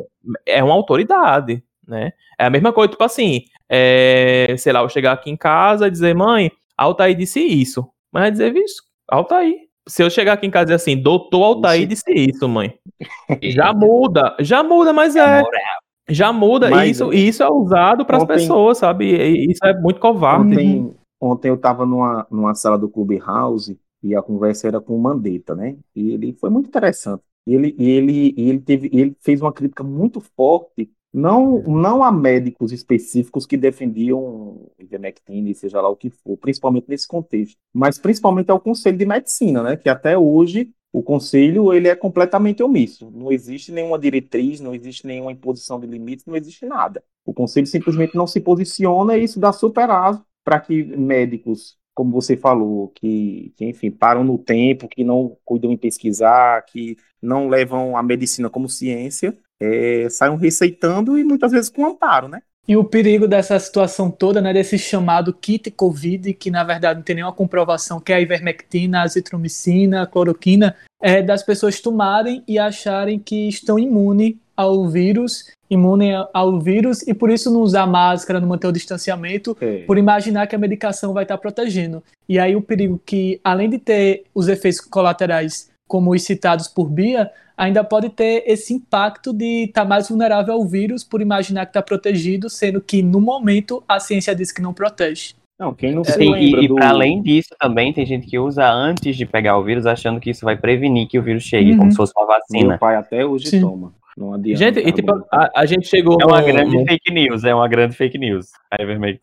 é uma autoridade, né? É a mesma coisa, tipo assim, é, sei lá, eu chegar aqui em casa e dizer, mãe, Altair disse isso. Mas vai dizer, visto, Altair. Se eu chegar aqui em casa e dizer assim, doutor Altair disse isso, mãe. Já muda, já muda, mas é. Já muda, Mas, isso, é, e isso é usado para as pessoas, sabe? E isso é muito covarde. Ontem, ontem eu estava numa, numa sala do Clubhouse e a conversa era com o Mandetta, né? E ele foi muito interessante. Ele, ele, ele teve, ele fez uma crítica muito forte, não, não a médicos específicos que defendiam ivermectina, e seja lá o que for, principalmente nesse contexto, mas principalmente ao Conselho de Medicina, né? Que até hoje o conselho ele é completamente omisso. Não existe nenhuma diretriz, não existe nenhuma imposição de limites, não existe nada. O conselho simplesmente não se posiciona e isso dá super aso para que médicos, como você falou, que, que, enfim, param no tempo, que não cuidam em pesquisar, que não levam a medicina como ciência, é, saiam receitando e muitas vezes com amparo, né? E o perigo dessa situação toda, né, desse chamado kit Covid, que na verdade não tem nenhuma comprovação, que é a ivermectina, a azitromicina, a cloroquina, é das pessoas tomarem e acharem que estão imunes ao vírus, imune ao vírus, e por isso não usar máscara, não manter o distanciamento, É. por imaginar que a medicação vai estar protegendo. E aí o perigo que, além de ter os efeitos colaterais como os citados por Bia, ainda pode ter esse impacto de estar mais vulnerável ao vírus por imaginar que está protegido, sendo que no momento a ciência diz que não protege. Não, quem não se Sim, lembra e, e do... para além disso também tem gente que usa antes de pegar o vírus, achando que isso vai prevenir que o vírus chegue, Uhum. como se fosse uma Meu vacina. pai até hoje Sim. toma. Não adianta. Gente, e tipo, a, a gente chegou. É uma num- grande num- fake news, é uma grande fake news. A.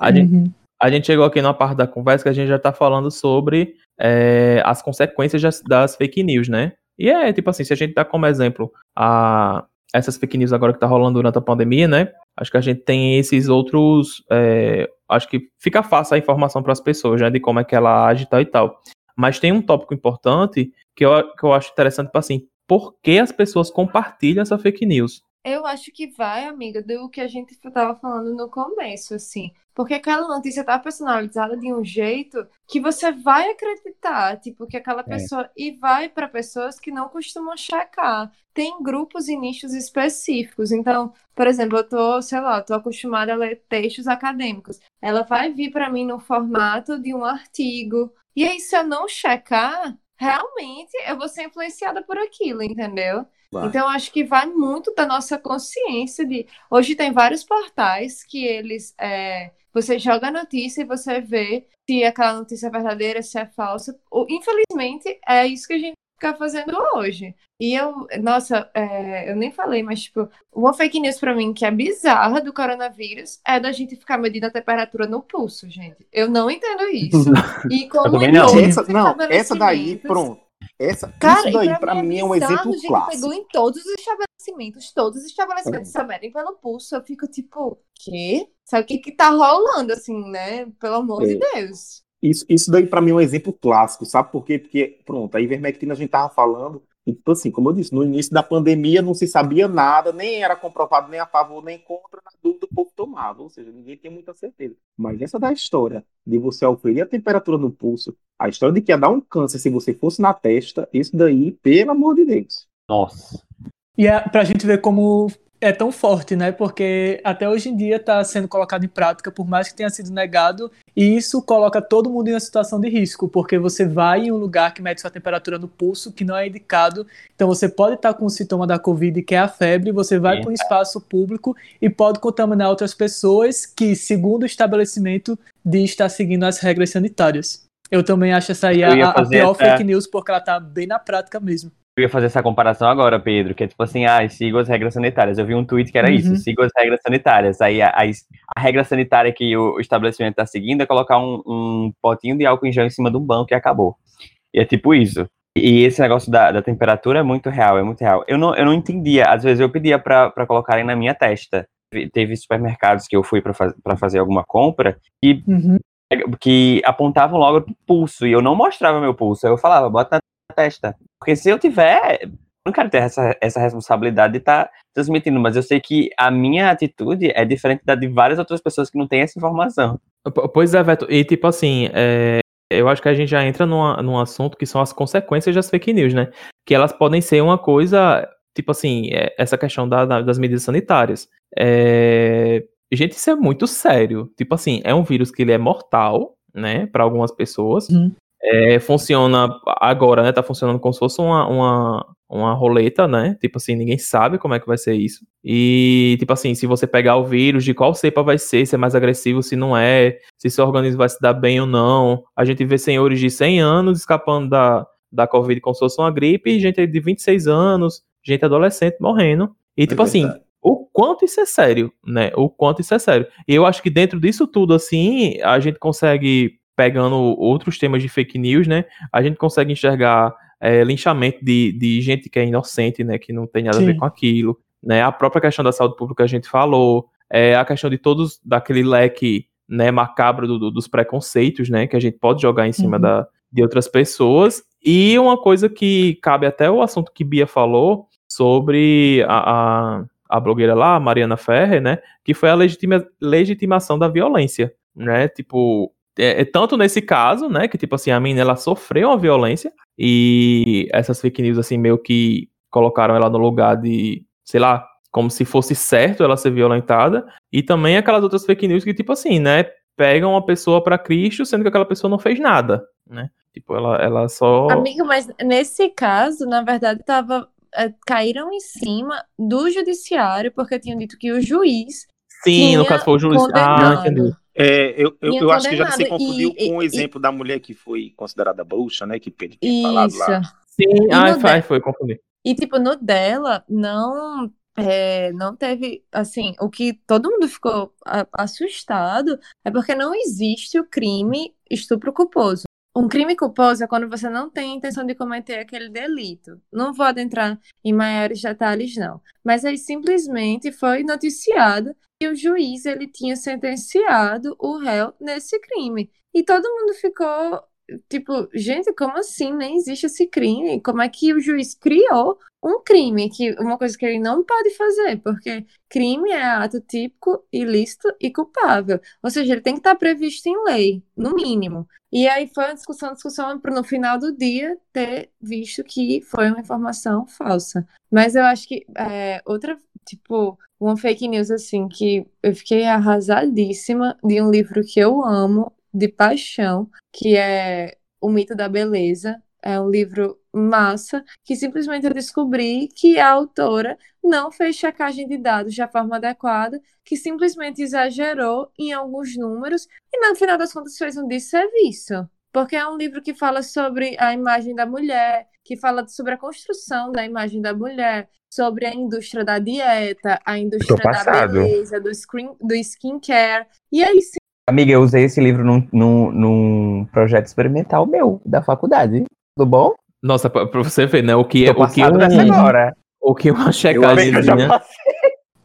A gente, Uhum. a gente chegou aqui numa parte da conversa que a gente já tá falando sobre é, as consequências das, das fake news, né? E é tipo assim, se a gente dá como exemplo a, essas fake news agora que tá rolando durante a pandemia, né? Acho que a gente tem esses outros. é, acho que fica fácil a informação para as pessoas, né? De como é que ela age e tal e tal. Mas tem um tópico importante que eu, que eu acho interessante, tipo assim, por que as pessoas compartilham essa fake news? Eu acho que vai, amiga, do que a gente estava falando no começo, assim. Porque aquela notícia tá personalizada de um jeito que você vai acreditar, tipo, que aquela pessoa. E vai para pessoas que não costumam checar. Tem grupos e nichos específicos. Então, por exemplo, eu tô, sei lá, tô acostumada a ler textos acadêmicos. Ela vai vir para mim no formato de um artigo. E aí, se eu não checar, realmente eu vou ser influenciada por aquilo, entendeu? Vai. Então, acho que vai muito da nossa consciência de. Hoje tem vários portais que eles. é, Você joga a notícia e você vê se aquela notícia é verdadeira, se é falsa. Ou, Infelizmente, é isso que a gente fica fazendo hoje. E eu, nossa, é, eu nem falei, mas, tipo, uma fake news pra mim que é bizarra do coronavírus é da gente ficar medindo a temperatura no pulso, gente. Eu não entendo isso. E como também em não. Essa, não, essa daí, pronto. Essa, Cara, isso daí e pra mim mim é um bizarro, exemplo gente, clássico. Pegou em todos os estabelecimentos, todos os estabelecimentos se medem pelo pulso. Eu fico tipo, quê? Sabe o que que tá rolando, assim, né? Pelo amor de É. Deus. Isso, isso daí pra mim é um exemplo clássico, sabe por quê? Porque, pronto, a ivermectina a gente tava falando, e, tipo assim, como eu disse, no início da pandemia não se sabia nada, nem era comprovado nem a favor nem contra, na dúvida o povo tomava, ou seja, ninguém tinha muita certeza. Mas essa da história de você oferir a temperatura no pulso, a história de que ia dar um câncer se você fosse na testa, isso daí, pelo amor de Deus. Nossa. E é pra gente ver como é tão forte, né? Porque até hoje em dia está sendo colocado em prática, por mais que tenha sido negado, e isso coloca todo mundo em uma situação de risco, porque você vai em um lugar que mede sua temperatura no pulso, que não é indicado, então você pode estar com o sintoma da Covid, que é a febre, você vai para um espaço público e pode contaminar outras pessoas que, segundo o estabelecimento, diz estar seguindo as regras sanitárias. Eu também acho essa aí a, a pior essa- fake news, porque ela tá bem na prática mesmo. Eu ia fazer essa comparação agora, Pedro, que é tipo assim, ah, siga as regras sanitárias. Eu vi um tweet que era Uhum. isso, siga as regras sanitárias. Aí a, a, a regra sanitária que o estabelecimento está seguindo é colocar um, um potinho de álcool em gel em cima de um banco e acabou. E é tipo isso. E esse negócio da, da temperatura é muito real, é muito real. Eu não, eu não entendia, às vezes eu pedia para colocarem na minha testa. Teve supermercados que eu fui para faz, pra fazer alguma compra e Uhum. que apontavam logo pro pulso e eu não mostrava meu pulso. Eu falava, bota na testa. Porque se eu tiver, eu não quero ter essa, essa responsabilidade de estar transmitindo, mas eu sei que a minha atitude é diferente da de várias outras pessoas que não têm essa informação. Pois é, Veto. E tipo assim, é, eu acho que a gente já entra numa, num assunto que são as consequências das fake news, né? Que elas podem ser uma coisa, tipo assim, é, essa questão da- da- das medidas sanitárias. É... Gente, isso é muito sério. Tipo assim, é um vírus que ele é mortal, né, para algumas pessoas. Uhum. É, funciona agora, né? Tá funcionando como se fosse uma, uma, uma roleta, né? Tipo assim, ninguém sabe como é que vai ser isso. E, tipo assim, se você pegar o vírus, de qual cepa vai ser, se é mais agressivo, se não é, se seu organismo vai se dar bem ou não. A gente vê senhores de 100 anos escapando da, da Covid como se fosse uma gripe, e gente de 26 anos, gente adolescente morrendo. E, tipo assim, o quanto isso é sério, né? O quanto isso é sério. E eu acho que dentro disso tudo, assim, a gente consegue, pegando outros temas de fake news, né? A gente consegue enxergar é, linchamento de, de gente que é inocente, né? Que não tem nada Sim. a ver com aquilo. Né? A própria questão da saúde pública a gente falou. É, a questão de todos, daquele leque né, macabro do, do, dos preconceitos, né? Que a gente pode jogar em cima uhum. da, de outras pessoas. E uma coisa que cabe até o assunto que Bia falou sobre a, a, a blogueira lá, Mariana Ferrer, né? Que foi a legitima, legitimação da violência, né? Tipo, é, é, tanto nesse caso, né? Que, tipo assim, a menina, ela sofreu uma violência e essas fake news, assim, meio que colocaram ela no lugar de, sei lá, como se fosse certo ela ser violentada. E também aquelas outras fake news que, tipo assim, né? Pegam uma pessoa para Cristo, sendo que aquela pessoa não fez nada, né? Tipo, ela, ela só. Amigo, mas nesse caso, na verdade, tava. É, caíram em cima do judiciário, porque tinham dito que o juiz. Sim, no caso foi o juiz. Ah, entendi. É, eu, eu, eu acho que já se confundiu e, com o exemplo e, da mulher que foi considerada bruxa, né? Que Pedro tinha falado lá. Sim, ai, foi, foi, confundir. E tipo, no dela, não é, não teve, assim, o que todo mundo ficou assustado é porque não existe o crime estupro culposo. Um crime culposo é quando você não tem intenção de cometer aquele delito. Não vou adentrar em maiores detalhes, não. Mas aí simplesmente foi noticiado que o juiz ele tinha sentenciado o réu nesse crime. E todo mundo ficou tipo, gente, como assim? Nem existe esse crime. Como é que o juiz criou um crime, que uma coisa que ele não pode fazer, porque crime é ato típico, ilícito e culpável. Ou seja, ele tem que estar previsto em lei, no mínimo. E aí foi uma discussão, discussão para no final do dia ter visto que foi uma informação falsa. Mas eu acho que é, outra, tipo, uma fake news assim que eu fiquei arrasadíssima de um livro que eu amo de paixão, que é O Mito da Beleza. É um livro massa que simplesmente eu descobri que a autora não fez checagem de dados de forma adequada, que simplesmente exagerou em alguns números e no final das contas fez um desserviço. Porque é um livro que fala sobre a imagem da mulher, que fala sobre a construção da imagem da mulher, sobre a indústria da dieta, a indústria da beleza, do, screen, do skincare. E aí Amiga, eu usei esse livro num, num, num projeto experimental meu, da faculdade. Tudo bom? Nossa, pra, pra você ver, né? O que, é, o que um, agora. O que uma checagemzinha...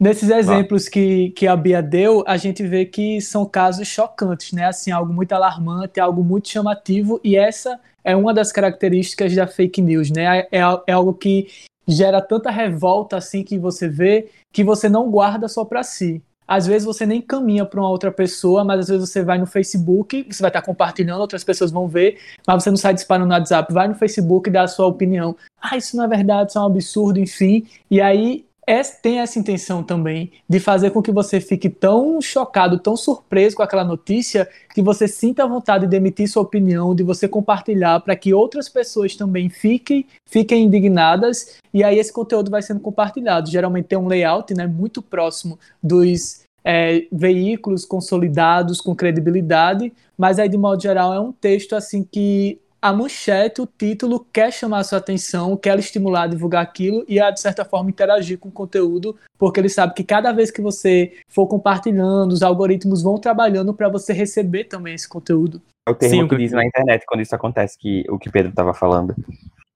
Nesses exemplos que, que a Bia deu, a gente vê que são casos chocantes, né? Assim, algo muito alarmante, algo muito chamativo, e essa é uma das características da fake news, né? É, é algo que gera tanta revolta assim que você vê que você não guarda só para si. Às vezes você nem caminha para uma outra pessoa, mas às vezes você vai no Facebook, você vai estar compartilhando, outras pessoas vão ver, mas você não sai disparando no WhatsApp, vai no Facebook e dá a sua opinião. Ah, isso não é verdade, isso é um absurdo, enfim. E aí é, tem essa intenção também de fazer com que você fique tão chocado, tão surpreso com aquela notícia, que você sinta vontade de emitir sua opinião, de você compartilhar para que outras pessoas também fiquem, fiquem indignadas, e aí esse conteúdo vai sendo compartilhado. Geralmente tem um layout né, muito próximo dos é, veículos consolidados com credibilidade, mas aí de modo geral é um texto assim que a manchete, o título quer chamar a sua atenção, quer estimular a divulgar aquilo e a, de certa forma, interagir com o conteúdo, porque ele sabe que cada vez que você for compartilhando, os algoritmos vão trabalhando para você receber também esse conteúdo. É o termo Sim, que diz na internet quando isso acontece, que o que Pedro estava falando.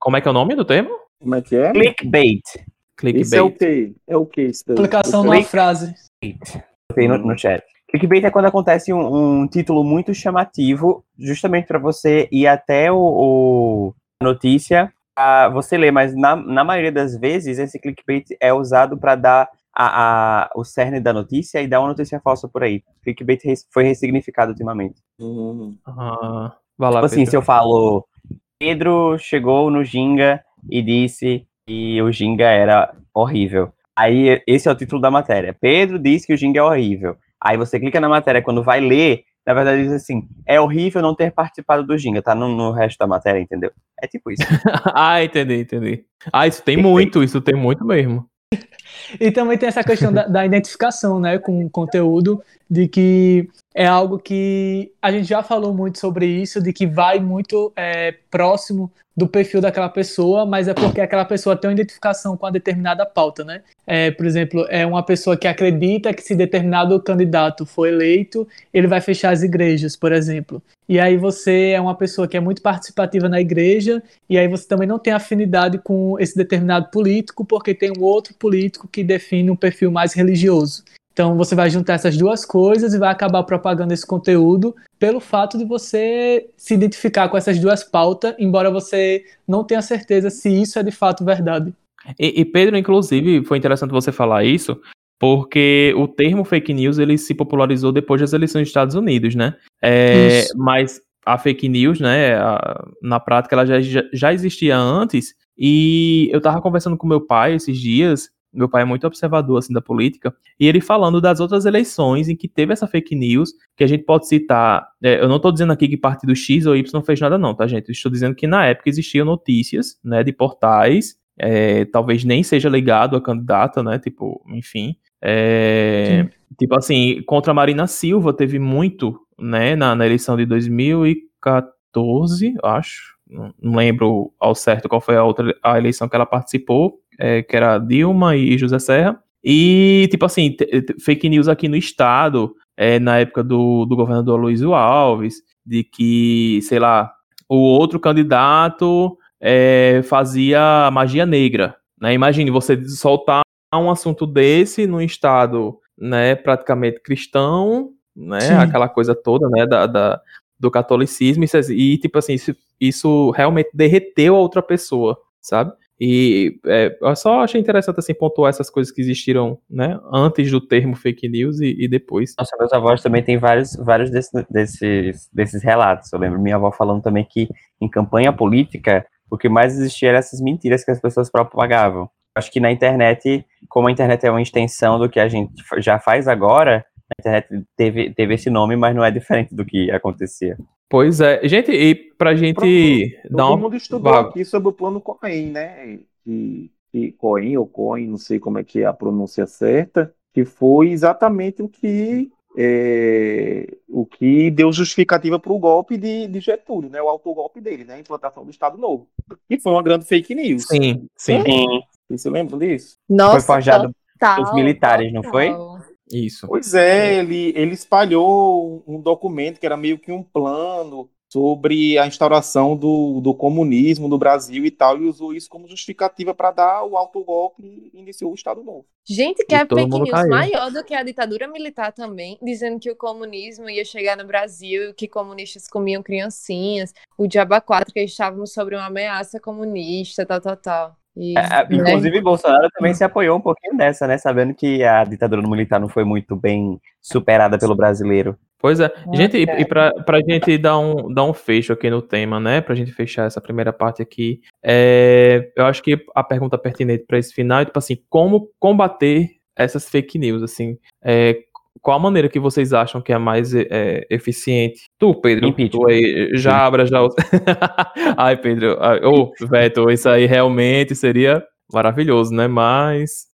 Como é que é o nome do termo? Como é que é? Clickbait. Clickbait. Isso é o que? É o que? Explicação numa frase. Botei no, no chat. Clickbait é quando acontece um, um título muito chamativo, justamente para você ir até o, o notícia, a você ler, mas na, na maioria das vezes esse clickbait é usado para dar a, a, o cerne da notícia e dar uma notícia falsa por aí. Clickbait foi ressignificado ultimamente. Uhum. Ah, vai lá, tipo assim, Pedro. se eu falo Pedro chegou no Ginga e disse que o Ginga era horrível. Aí esse é o título da matéria. Pedro diz que o Ginga é horrível. Aí você clica na matéria, quando vai ler, na verdade diz assim, é horrível não ter participado do Ginga, tá no, no resto da matéria, entendeu? É tipo isso. ah, entendi, entendi. Ah, isso tem muito, isso tem muito mesmo. E também tem essa questão da, da, identificação, né, com o conteúdo, de que é algo que a gente já falou muito sobre isso, de que vai muito é, próximo do perfil daquela pessoa, mas é porque aquela pessoa tem uma identificação com a determinada pauta, né? É, por exemplo, é uma pessoa que acredita que se determinado candidato for eleito, ele vai fechar as igrejas, por exemplo. E aí você é uma pessoa que é muito participativa na igreja, e aí você também não tem afinidade com esse determinado político, porque tem um outro político que define um perfil mais religioso. Então você vai juntar essas duas coisas e vai acabar propagando esse conteúdo pelo fato de você se identificar com essas duas pautas, embora você não tenha certeza se isso é de fato verdade. E, e Pedro, inclusive, foi interessante você falar isso, porque o termo fake news ele se popularizou depois das eleições dos Estados Unidos, né? É, mas a fake news, né, a, na prática, ela já, já existia antes. E eu tava conversando com meu pai esses dias meu pai é muito observador assim da política, e ele falando das outras eleições em que teve essa fake news, que a gente pode citar, é, eu não estou dizendo aqui que partido X ou Y não fez nada não, tá gente? Estou dizendo que na época existiam notícias, né, de portais, é, talvez nem seja ligado a candidata, né, tipo, enfim, é, tipo assim, contra a Marina Silva teve muito, né, na, na eleição de 2014, acho, não lembro ao certo qual foi a outra a eleição que ela participou, é, que era Dilma e José Serra. E, tipo assim, fake news aqui no estado, é, na época do, do governador Luiz Alves, de que, sei lá, o outro candidato é, fazia magia negra. Né? Imagine você soltar um assunto desse num estado né, praticamente cristão, né, aquela coisa toda né, da, da do catolicismo, e, e tipo assim, isso, isso realmente derreteu a outra pessoa, sabe? E é, eu só achei interessante assim pontuar essas coisas que existiram, né, antes do termo fake news e, e depois. Nossa, meus avós também tem vários, vários desses, desses, desses relatos. Eu lembro minha avó falando também que em campanha política o que mais existia eram essas mentiras que as pessoas propagavam. Acho que na internet, como a internet é uma extensão do que a gente já faz agora, a internet teve, teve esse nome, mas não é diferente do que acontecia. Pois é. Gente, e pra gente Pronto. dar Todo mundo estudou aqui sobre o plano Cohen, né? Que, que Cohen ou Cohen, não sei como é que é a pronúncia certa, que foi exatamente o que é, o que deu justificativa para o golpe de, de, Getúlio, né? O autogolpe dele, né? A implantação do Estado Novo. E foi uma grande fake news. Sim, sim. sim. Você lembra disso? Nossa, foi forjado pelos militares, total. não foi? Isso. Pois é, ele, ele espalhou um documento que era meio que um plano sobre a instauração do, do comunismo no Brasil e tal, e usou isso como justificativa para dar o autogolpe e iniciou o Estado Novo. Gente, que é fake news caiu. maior do que a ditadura militar também, dizendo que o comunismo ia chegar no Brasil, que comunistas comiam criancinhas, o Diaba 4, que estávamos sobre uma ameaça comunista, tal, tal, tal. É, é, inclusive, né? Bolsonaro também se apoiou um pouquinho nessa, né? Sabendo que a ditadura militar não foi muito bem superada pelo brasileiro. Pois é. Gente, e, e pra, pra gente dar um, dar um fecho aqui no tema, né? Pra gente fechar essa primeira parte aqui, é, eu acho que a pergunta pertinente para esse final é, tipo assim, como combater essas fake news, assim, é, qual a maneira que vocês acham que é mais é, eficiente? Tu, Pedro, tu aí, já abra já. Ai, Pedro, ô, oh, Veto, isso aí realmente seria maravilhoso, né? Mas,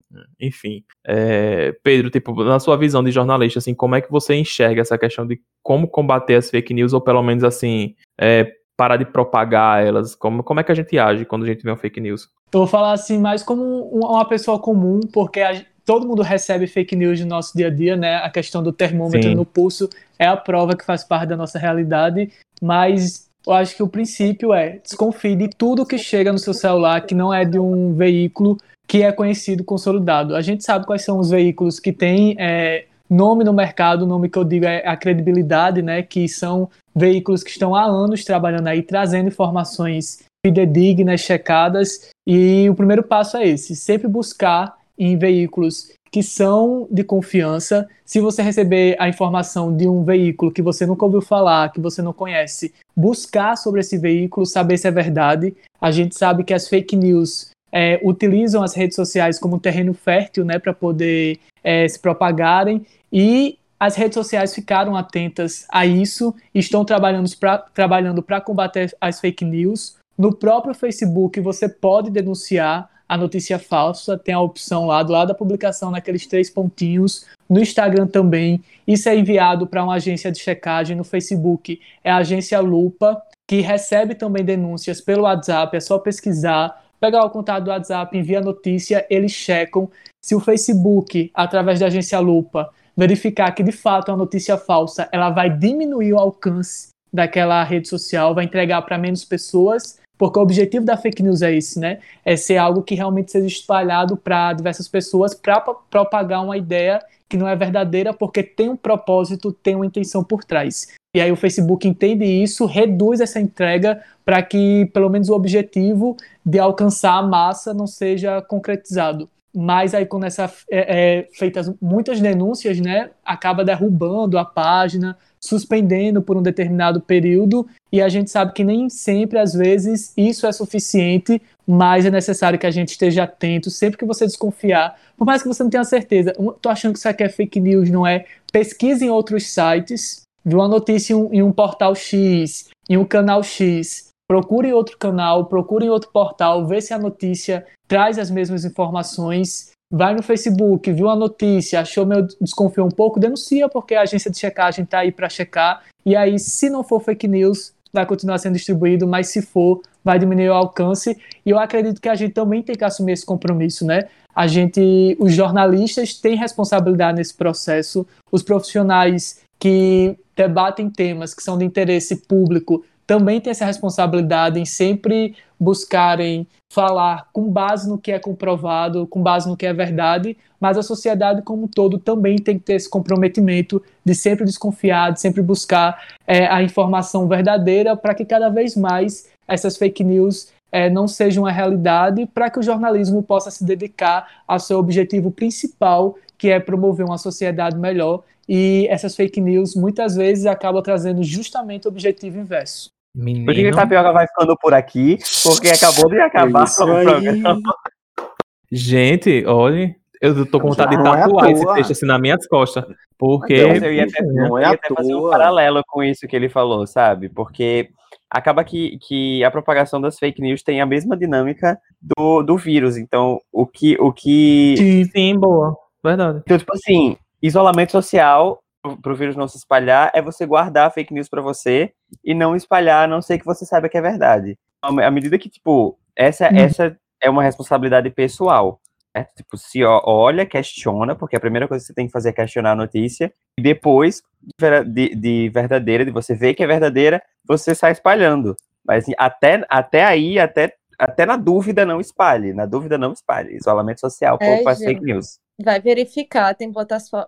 enfim. É, Pedro, tipo, na sua visão de jornalista, assim, como é que você enxerga essa questão de como combater as fake news, ou pelo menos, assim, é, parar de propagar elas? Como, como é que a gente age quando a gente vê uma fake news? Eu vou falar assim, mais como uma pessoa comum, porque a, todo mundo recebe fake news no nosso dia a dia, né? A questão do termômetro Sim. no pulso é a prova que faz parte da nossa realidade, mas eu acho que o princípio é desconfie de tudo que chega no seu celular que não é de um veículo que é conhecido, consolidado. A gente sabe quais são os veículos que têm é, nome no mercado, o nome que eu digo é a credibilidade, né? Que são veículos que estão há anos trabalhando aí, trazendo informações fidedignas, checadas. E o primeiro passo é esse: sempre buscar em veículos que são de confiança. Se você receber a informação de um veículo que você nunca ouviu falar, que você não conhece, buscar sobre esse veículo, saber se é verdade. A gente sabe que as fake news é, utilizam as redes sociais como terreno fértil né, para poder é, se propagarem e as redes sociais ficaram atentas a isso estão trabalhando para trabalhando combater as fake news. No próprio Facebook você pode denunciar a notícia falsa, tem a opção lá do lado da publicação, naqueles três pontinhos. No Instagram também. Isso é enviado para uma agência de checagem. No Facebook é a agência Lupa, que recebe também denúncias pelo WhatsApp. É só pesquisar, pegar o contato do WhatsApp, envia a notícia, eles checam. Se o Facebook, através da agência Lupa, verificar que de fato uma notícia falsa, ela vai diminuir o alcance daquela rede social, vai entregar para menos pessoas, porque o objetivo da fake news é esse, né? É ser algo que realmente seja espalhado para diversas pessoas para propagar uma ideia que não é verdadeira, porque tem um propósito, tem uma intenção por trás. E aí o Facebook entende isso, reduz essa entrega para que pelo menos o objetivo de alcançar a massa não seja concretizado mas aí quando essa é, é, feitas muitas denúncias, né, acaba derrubando a página, suspendendo por um determinado período, e a gente sabe que nem sempre, às vezes, isso é suficiente, mas é necessário que a gente esteja atento, sempre que você desconfiar, por mais que você não tenha certeza, tô achando que isso aqui é fake news, não é? Pesquise em outros sites, viu uma notícia em um, em um portal X, em um canal X, procure outro canal, procure outro portal, vê se a notícia traz as mesmas informações. Vai no Facebook, viu a notícia, achou meu desconfiou um pouco, denuncia porque a agência de checagem está aí para checar. E aí, se não for fake news, vai continuar sendo distribuído, mas se for, vai diminuir o alcance. E eu acredito que a gente também tem que assumir esse compromisso, né? A gente, os jornalistas têm responsabilidade nesse processo, os profissionais que debatem temas que são de interesse público também têm essa responsabilidade em sempre buscarem falar com base no que é comprovado, com base no que é verdade, mas a sociedade como um todo também tem que ter esse comprometimento de sempre desconfiar, de sempre buscar é, a informação verdadeira para que cada vez mais essas fake news é, não sejam uma realidade, para que o jornalismo possa se dedicar ao seu objetivo principal, que é promover uma sociedade melhor. E essas fake news muitas vezes acabam trazendo justamente o objetivo inverso. Menino. Por que a Tapioca vai ficando por aqui? Porque acabou de acabar o programa. Gente, olha, eu tô com vontade de é tatuar é esse texto assim nas minhas costas. Porque. eu ia até, não é ia até fazer um paralelo com isso que ele falou, sabe? Porque acaba que, que a propagação das fake news tem a mesma dinâmica do, do vírus. Então, o que. O que... Sim, sim, boa. Verdade. Então, tipo assim, isolamento social para o vírus não se espalhar é você guardar a fake news para você e não espalhar, a não ser que você saiba que é verdade. À medida que, tipo, essa, hum. essa é uma responsabilidade pessoal. Né? Tipo, se olha, questiona, porque a primeira coisa que você tem que fazer é questionar a notícia, e depois, de, de verdadeira, de você ver que é verdadeira, você sai espalhando. Mas assim, até, até aí, até, até na dúvida, não espalhe. Na dúvida, não espalhe. Isolamento social, é, faz fake news vai verificar, tem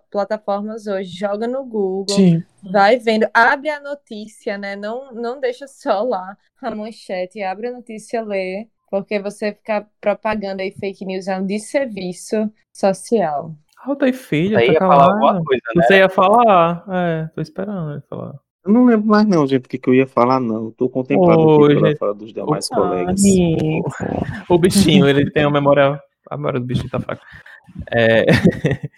plataformas hoje, joga no Google, Sim. vai vendo, abre a notícia, né? Não, não deixa só lá a manchete, abre a notícia, lê, porque você ficar propagando aí fake news é um desserviço social. Alta aí, filha, você tá ia falar alguma coisa, né? Você ia falar, é, tô esperando ele falar. Eu não lembro mais não, gente, porque que eu ia falar não. Eu tô contemplando Oi, aqui pela fala dos demais colegas. O bichinho, ele tem a memória, a memória do bichinho tá fraca. É...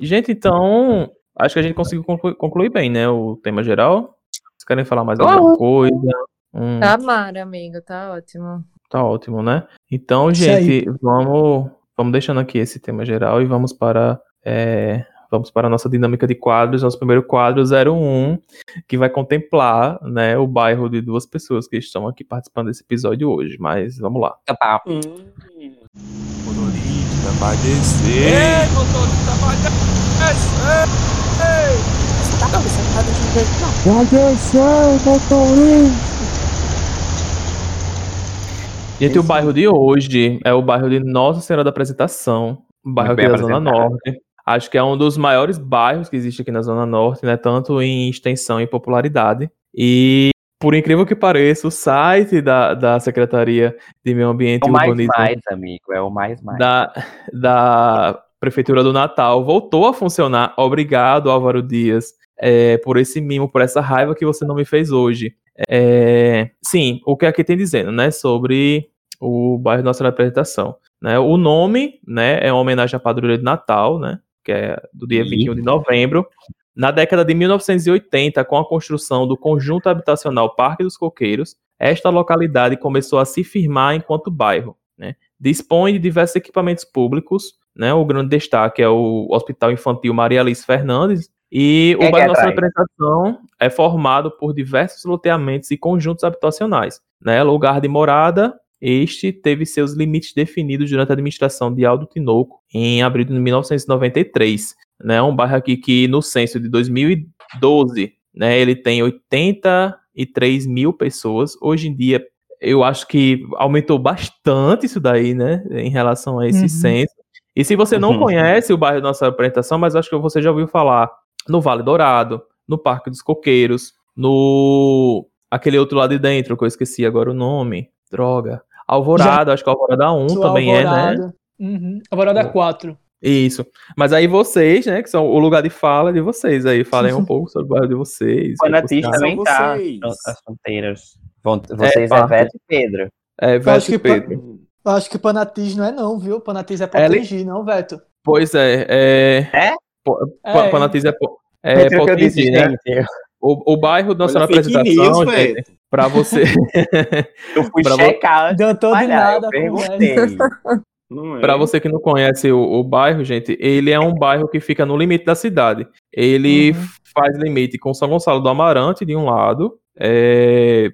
Gente, então, acho que a gente conseguiu concluir, concluir, bem, né? O tema geral. Vocês querem falar mais alguma coisa? Hum. Tá mara, amigo, tá ótimo. Tá ótimo, né? Então, gente, vamos, vamos deixando aqui esse tema geral e vamos para é, vamos para a nossa dinâmica de quadros, nosso primeiro quadro 01, que vai contemplar né, o bairro de duas pessoas que estão aqui participando desse episódio hoje. Mas vamos lá. Tá. Hum vai descer. Ei, motorista, vai descer. Você tá você tá deixando jeito, não. Vai descer, motorista. Gente, o bairro de hoje é o bairro de Nossa Senhora da Apresentação, bairro aqui da Zona Norte. Acho que é um dos maiores bairros que existe aqui na Zona Norte, né? Tanto em extensão e popularidade. E por incrível que pareça, o site da, da Secretaria de Meio Ambiente é o e Urbanismo. mais mais, amigo, é o mais mais. Da, da Prefeitura do Natal voltou a funcionar. Obrigado, Álvaro Dias, é, por esse mimo, por essa raiva que você não me fez hoje. É, sim, o que aqui tem dizendo, né, sobre o bairro Nossa Representação. Né? O nome né, é uma homenagem à padroeira de Natal, né, que é do dia 21 de novembro. Na década de 1980, com a construção do conjunto habitacional Parque dos Coqueiros, esta localidade começou a se firmar enquanto bairro. Né? Dispõe de diversos equipamentos públicos, né? o grande destaque é o Hospital Infantil Maria Alice Fernandes, e Quem o bairro que Nossa atrai? Representação é formado por diversos loteamentos e conjuntos habitacionais. Né? Lugar de morada, este teve seus limites definidos durante a administração de Aldo Tinoco em abril de 1993. Né? Um bairro aqui que no censo de 2012, né, ele tem 83 mil pessoas. Hoje em dia, eu acho que aumentou bastante isso daí, né, em relação a esse Uhum. censo. E se você não Uhum. conhece o bairro da nossa apresentação, mas acho que você já ouviu falar no Vale Dourado, no Parque dos Coqueiros, no aquele outro lado de dentro, que eu esqueci agora o nome. Droga. Alvorada, acho que Alvorada 1 Sua também é, né? Alvorada. Uhum. Alvorada 4. Isso. Mas aí vocês, né, que são o lugar de fala de vocês aí, falem um pouco sobre o bairro de vocês. Panatis Os também São tá vocês. as fronteiras. Vocês é, parte. Veto e Pedro. É, Veto e Pedro. Eu acho que Panatis não é não, viu? Panatis é Ela- Potengi, não, Veto? Pois é, é... É? É. Pa- Panatis é, é né? gente. O, o bairro da nossa apresentação, news, gente, pra você, Eu fui Pra vo- checar antes Deu de todo em falhar, nada eu perguntei. É? Pra você que não conhece o, o bairro, gente, ele é um bairro que fica no limite da cidade. Ele Uhum. faz limite com São Gonçalo do Amarante, de um lado, é,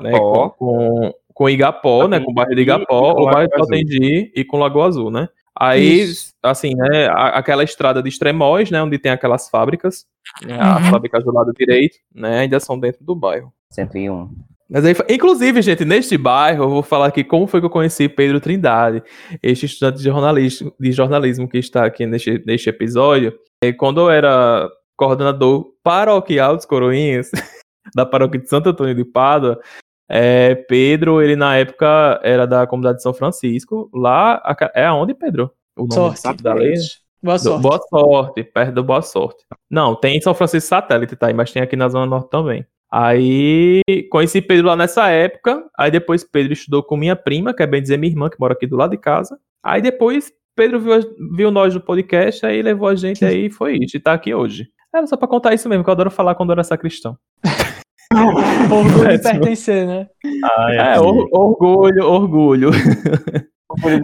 né, com, com, com Igapó, né, com o bairro de Igapó, e com o bairro de Lagoa Azul. Potengi e com Lagoa Azul, né? Aí, Isso. assim, né, a- aquela estrada de Extremóis, né, onde tem aquelas fábricas, né, as Uhum. fábricas do lado direito, né, ainda são dentro do bairro. 101. Mas aí, inclusive, gente, neste bairro, eu vou falar aqui como foi que eu conheci Pedro Trindade, este estudante de jornalismo, de jornalismo que está aqui neste, neste episódio. É, quando eu era coordenador paroquial dos Coroinhas, da paróquia de Santo Antônio de Pádua, é, Pedro, ele na época era da comunidade de São Francisco. Lá, é aonde, Pedro? O nome Sorte. da lei? Boa Do- sorte. Boa sorte, perto do Boa Sorte. Não, tem em São Francisco Satélite, tá aí, mas tem aqui na Zona Norte também. Aí conheci Pedro lá nessa época. Aí depois Pedro estudou com minha prima, que é bem dizer minha irmã, que mora aqui do lado de casa. Aí depois Pedro viu, viu nós no podcast, aí levou a gente aí e foi isso. E tá aqui hoje. Era só pra contar isso mesmo, que eu adoro falar quando eu era sacristão. Orgulho de Péssimo. pertencer, né? É, or- orgulho, orgulho.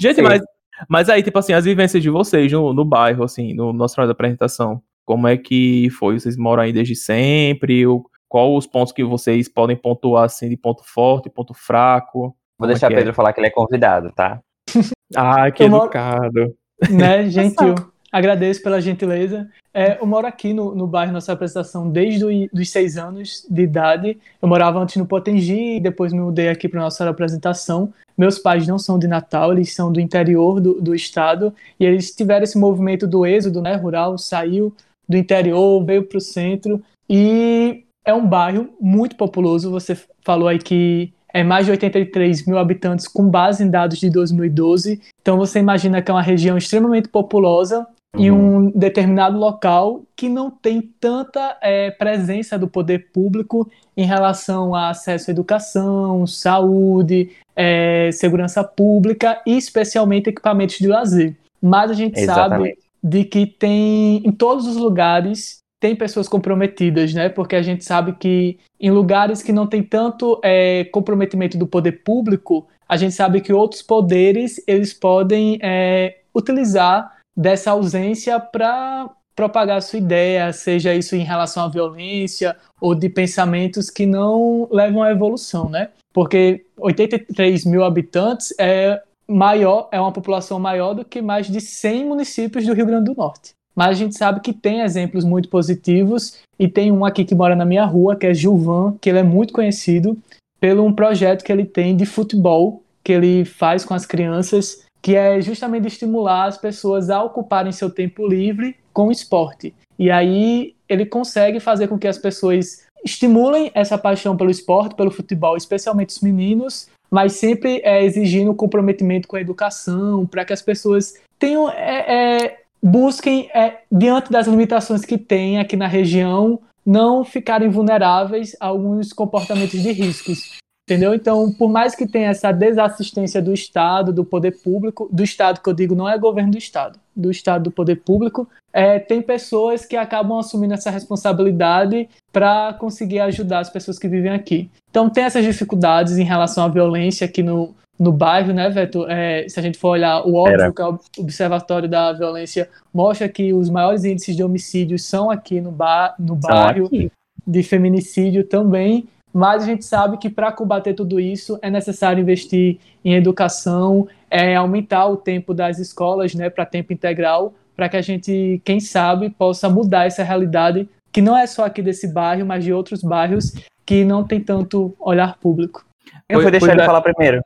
Gente, mas, mas aí, tipo assim, as vivências de vocês no, no bairro, assim, no nosso horário da apresentação, como é que foi? Vocês moram aí desde sempre? O, qual os pontos que vocês podem pontuar, assim, de ponto forte, ponto fraco? Vou é deixar é? Pedro falar que ele é convidado, tá? Ah, que Eu moro- educado. né, gentil. Agradeço pela gentileza. É, eu moro aqui no, no bairro Nossa Apresentação desde os seis anos de idade. Eu morava antes no Potengi e depois me mudei aqui para Nossa Apresentação. Meus pais não são de Natal, eles são do interior do, do estado e eles tiveram esse movimento do êxodo né, rural, saiu do interior, veio para o centro e é um bairro muito populoso. Você falou aí que é mais de 83 mil habitantes com base em dados de 2012. Então você imagina que é uma região extremamente populosa em um determinado local que não tem tanta é, presença do poder público em relação a acesso à educação, saúde, é, segurança pública e especialmente equipamentos de lazer. Mas a gente sabe Exatamente. de que tem em todos os lugares tem pessoas comprometidas, né? Porque a gente sabe que em lugares que não tem tanto é, comprometimento do poder público, a gente sabe que outros poderes eles podem é, utilizar dessa ausência para propagar sua ideia, seja isso em relação à violência ou de pensamentos que não levam à evolução, né? Porque 83 mil habitantes é maior, é uma população maior do que mais de 100 municípios do Rio Grande do Norte. Mas a gente sabe que tem exemplos muito positivos e tem um aqui que mora na minha rua, que é Gilvan, que ele é muito conhecido pelo um projeto que ele tem de futebol que ele faz com as crianças, que é justamente estimular as pessoas a ocuparem seu tempo livre com esporte. E aí ele consegue fazer com que as pessoas estimulem essa paixão pelo esporte, pelo futebol, especialmente os meninos, mas sempre é, exigindo comprometimento com a educação, para que as pessoas tenham é, é, busquem, é, diante das limitações que tem aqui na região, não ficarem vulneráveis a alguns comportamentos de riscos. Entendeu? Então, por mais que tenha essa desassistência do Estado, do poder público, do Estado que eu digo não é governo do Estado, do Estado do poder público, é, tem pessoas que acabam assumindo essa responsabilidade para conseguir ajudar as pessoas que vivem aqui. Então, tem essas dificuldades em relação à violência aqui no, no bairro, né, Veto? É, se a gente for olhar o óbvio, Era. que é o Observatório da Violência mostra que os maiores índices de homicídios são aqui no, ba no bairro aqui. de feminicídio também, mas a gente sabe que para combater tudo isso é necessário investir em educação, é aumentar o tempo das escolas, né, para tempo integral, para que a gente, quem sabe, possa mudar essa realidade que não é só aqui desse bairro, mas de outros bairros que não tem tanto olhar público. Eu vou deixar ele é. falar primeiro.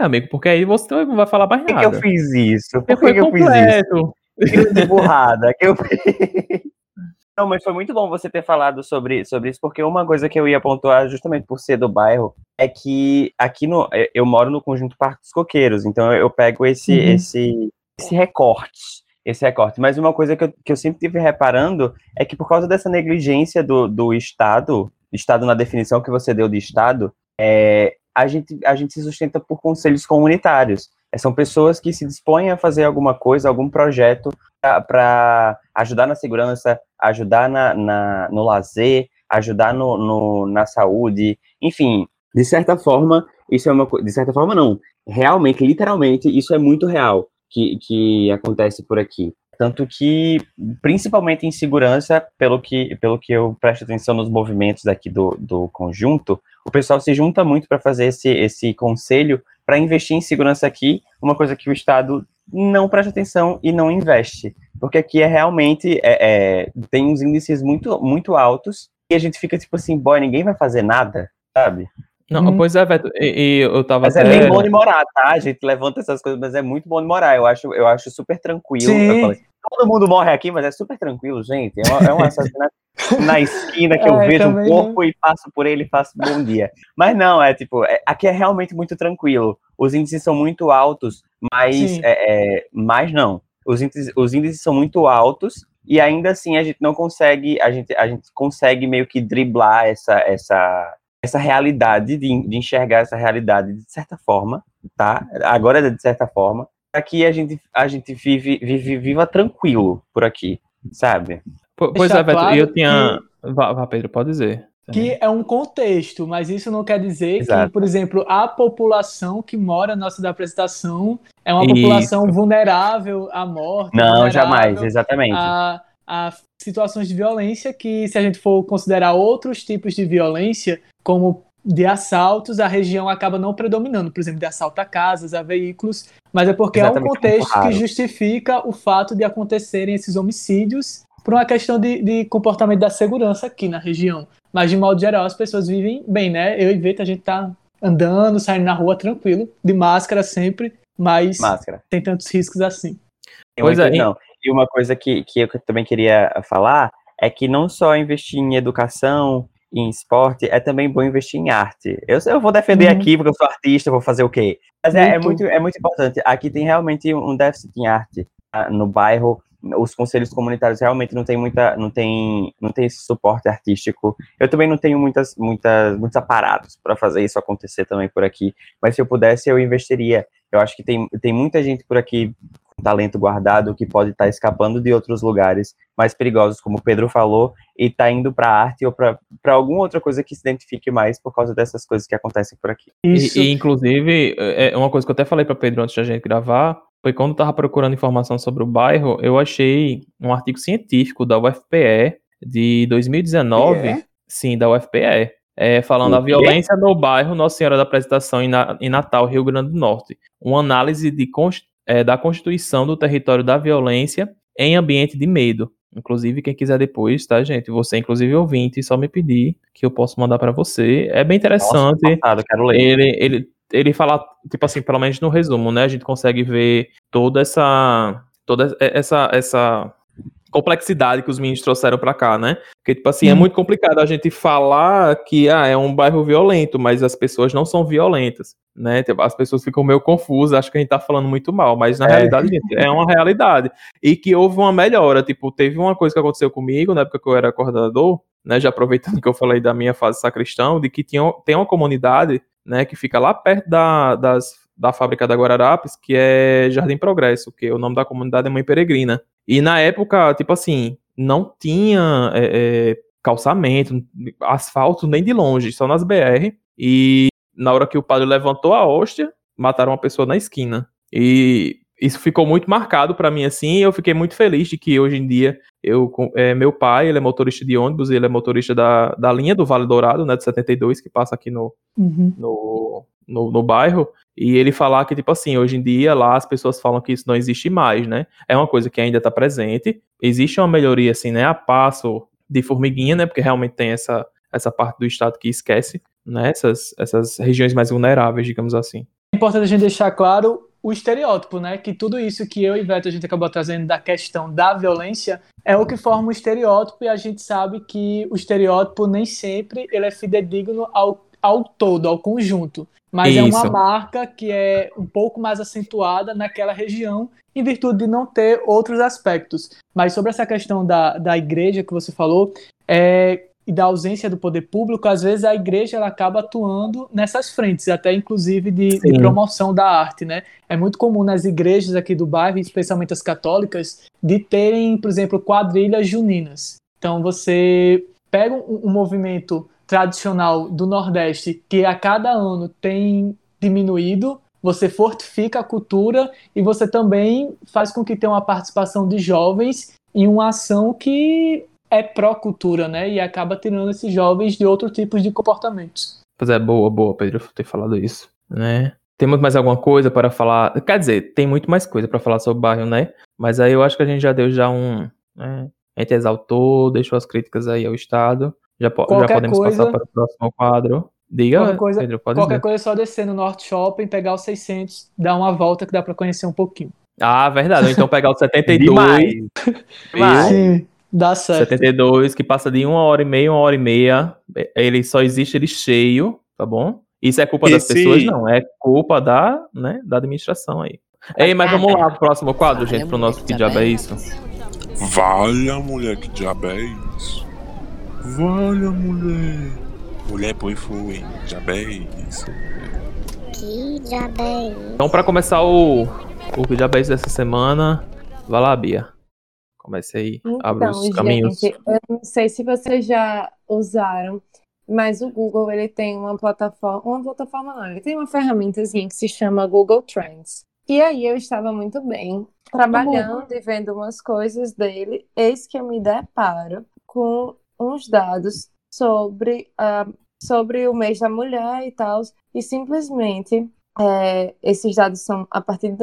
É, amigo, porque aí você não vai falar mais Por que, que nada. eu fiz isso? Por que, que eu fiz isso? grande burrada que eu fiz. Não, mas foi muito bom você ter falado sobre, sobre isso, porque uma coisa que eu ia pontuar, justamente por ser do bairro, é que aqui no. eu- Eu moro no conjunto Parque dos Coqueiros, então eu pego esse, Uhum. esse, esse recorte. Esse recorte. Mas uma coisa que eu, que eu sempre tive reparando é que por causa dessa negligência do, do Estado, Estado na definição que você deu de Estado, é, a, gente, a gente se sustenta por conselhos comunitários. É, São pessoas que se dispõem a fazer alguma coisa, algum projeto para ajudar na segurança, ajudar na, na- no lazer, ajudar no, no- na saúde, enfim, de certa forma, isso é uma de certa forma não, realmente, literalmente, isso é muito real que, que acontece por aqui. Tanto que, principalmente em segurança, pelo que, pelo que eu presto atenção nos movimentos aqui do, do conjunto, o pessoal se junta muito para fazer esse, esse conselho para investir em segurança aqui, uma coisa que o Estado não presta atenção e não investe. Porque aqui é realmente, é, é, tem uns índices muito, muito altos e a gente fica tipo assim, boy, ninguém vai fazer nada, sabe? Não, Hum. pois é, Veto, e, e eu tava Mas é até... bem bom de morar, tá? A gente levanta essas coisas, mas é muito bom de morar. Eu acho, eu acho super tranquilo. Sim. Eu falei, todo mundo morre aqui, mas é super tranquilo, gente. É, uma, é um assassinato na esquina que eu É, vejo um corpo e passo por ele e faço bom dia. Mas não, é tipo, é- aqui é realmente muito tranquilo. Os índices são muito altos, mas, é, é, mas não. Os índices, os índices são muito altos e ainda assim a gente não consegue, a gente, a gente consegue meio que driblar essa, essa, essa realidade, de, de enxergar essa realidade de certa forma, tá? Agora é de certa forma. Aqui a gente, a gente vive, vive, viva tranquilo por aqui, sabe? Po- Pois é, Veto, e claro eu tinha... Vá, vá, Pedro, pode dizer. que é um contexto, mas isso não quer dizer Exato. que, por exemplo, a população que mora na nossa da apresentação é uma Isso. população vulnerável à morte. Não, jamais, exatamente. A, a situações de violência que, se a gente for considerar outros tipos de violência, como de assaltos, a região acaba não predominando, por exemplo, de assalto a casas, a veículos, mas é porque Exatamente, é um contexto que justifica o fato de acontecerem esses homicídios por uma questão de, de comportamento da segurança aqui na região. Mas, de modo geral, as pessoas vivem bem, né? Eu e Veta, a gente tá andando, saindo na rua tranquilo, de máscara sempre, mas Máscara. tem tantos riscos assim. Tem Pois é, e- não. E uma coisa que, que eu também queria falar é que não só investir em educação, em esporte, é também bom investir em arte. Eu, eu vou defender Uhum. aqui porque eu sou artista, vou fazer o quê? Mas é, é Muito. é muito importante. Aqui tem realmente um déficit em arte ah, no bairro. Os conselhos comunitários realmente não tem muita, não tem, não tem esse suporte artístico. Eu também não tenho muitas, muitas, muitos aparatos para fazer isso acontecer também por aqui. Mas se eu pudesse, eu investiria. Eu acho que tem, tem muita gente por aqui talento guardado que pode estar escapando de outros lugares mais perigosos, como o Pedro falou, e está indo para arte ou para alguma outra coisa que se identifique mais por causa dessas coisas que acontecem por aqui. Isso. E, e, inclusive, é é uma coisa que eu até falei para Pedro antes da gente gravar, foi quando eu tava procurando informação sobre o bairro, eu achei um artigo científico da UFPE de 2019, É? sim, da UFPE, é, falando a violência no bairro Nossa Senhora da Apresentação em, Na- em Natal, Rio Grande do Norte. Uma análise de, é, da constituição do território da violência em ambiente de medo. Inclusive, quem quiser depois, tá, gente? Você, inclusive, ouvinte, só me pedir que eu posso mandar para você. É bem interessante. Nossa, passado, quero ler. Ele, ele, ele fala, tipo assim, pelo menos no resumo, né? A gente consegue ver toda essa. toda essa, essa complexidade que os meninos trouxeram pra cá, né? Porque, tipo assim, é Hum. muito complicado a gente falar que ah, é um bairro violento, mas as pessoas não são violentas, né? Tipo, As pessoas ficam meio confusas, acham que a gente tá falando muito mal, mas na É. realidade, gente, é uma realidade. E que houve uma melhora, tipo, teve uma coisa que aconteceu comigo na época que eu era coordenador, né, já aproveitando que eu falei da minha fase sacristão, de que tinha, tem uma comunidade, né, que fica lá perto da, das, da fábrica da Guararapes, que é Jardim Progresso, que o nome da comunidade é Mãe Peregrina. E na época, tipo assim, não tinha é, é, calçamento, asfalto nem de longe, só nas BR. E na hora que o padre levantou a hóstia, mataram uma pessoa na esquina. E isso ficou muito marcado para mim assim, e eu fiquei muito feliz de que hoje em dia eu é, meu pai, ele é motorista de ônibus, ele é motorista da, da linha do Vale Dourado, né, de 72, que passa aqui no, uhum. no, no, no, bairro, e ele falar que, tipo assim, hoje em dia lá as pessoas falam que isso não existe mais, né, é uma coisa que ainda está presente, existe uma melhoria, assim, né, a passo de formiguinha, né, porque realmente tem essa, essa parte do estado que esquece, né, essas, essas regiões mais vulneráveis, digamos assim. É importante a gente deixar claro o estereótipo, né? Que tudo isso que eu e Beto a gente acabou trazendo da questão da violência é o que forma o estereótipo e a gente sabe que o estereótipo nem sempre ele é fidedigno ao, ao todo, ao conjunto. Mas isso. é uma marca que é um pouco mais acentuada naquela região em virtude de não ter outros aspectos. Mas sobre essa questão da, da igreja que você falou, é, e da ausência do poder público, às vezes a igreja ela acaba atuando nessas frentes, até inclusive de, de, promoção da arte, né? É muito comum nas igrejas aqui do bairro, especialmente as católicas, de terem, por exemplo, quadrilhas juninas. Então você pega um, um movimento tradicional do Nordeste que a cada ano tem diminuído, você fortifica a cultura e você também faz com que tenha uma participação de jovens em uma ação que é pró-cultura, né? E acaba tirando esses jovens de outros tipos de comportamentos. Pois é, boa, boa, Pedro, ter falado isso, né? Temos mais alguma coisa para falar? Quer dizer, tem muito mais coisa para falar sobre o bairro, né? Mas aí eu acho que a gente já deu já um. Né? A gente exaltou, deixou as críticas aí ao Estado. Já, po já podemos coisa, passar para o próximo quadro. Diga, qualquer coisa, Pedro, pode Qualquer dizer. coisa é só descer no Norte Shopping, pegar os 600, dar uma volta que dá para conhecer um pouquinho. Ah, verdade. Ou então pegar o 72. Demais. Demais. Sim. Dá certo. 72, que passa de uma hora e meia, uma hora e meia. Ele só existe ele cheio, tá bom? Isso é culpa Esse... das pessoas? Não, é culpa da, né, da administração aí. Ei, mas vamos lá pro próximo quadro, gente, pro nosso Que Diabo é Isso? Valha, mulher, que diabo é isso? Valha, mulher. Mulher, foi, foi. Diabo é isso. Que diabo é isso? Então, pra começar o, o Que Diabo é isso dessa semana, vai lá, Bia. Comece aí, então, abre os caminhos. Gente, eu não sei se vocês já usaram, mas o Google ele tem uma plataforma, uma plataforma não, ele tem uma ferramentazinha que se chama Google Trends. E aí eu estava muito bem trabalhando e vendo umas coisas dele, eis que eu me deparo com uns dados sobre, uh, sobre o mês da mulher e tal, e simplesmente é, esses dados são a partir de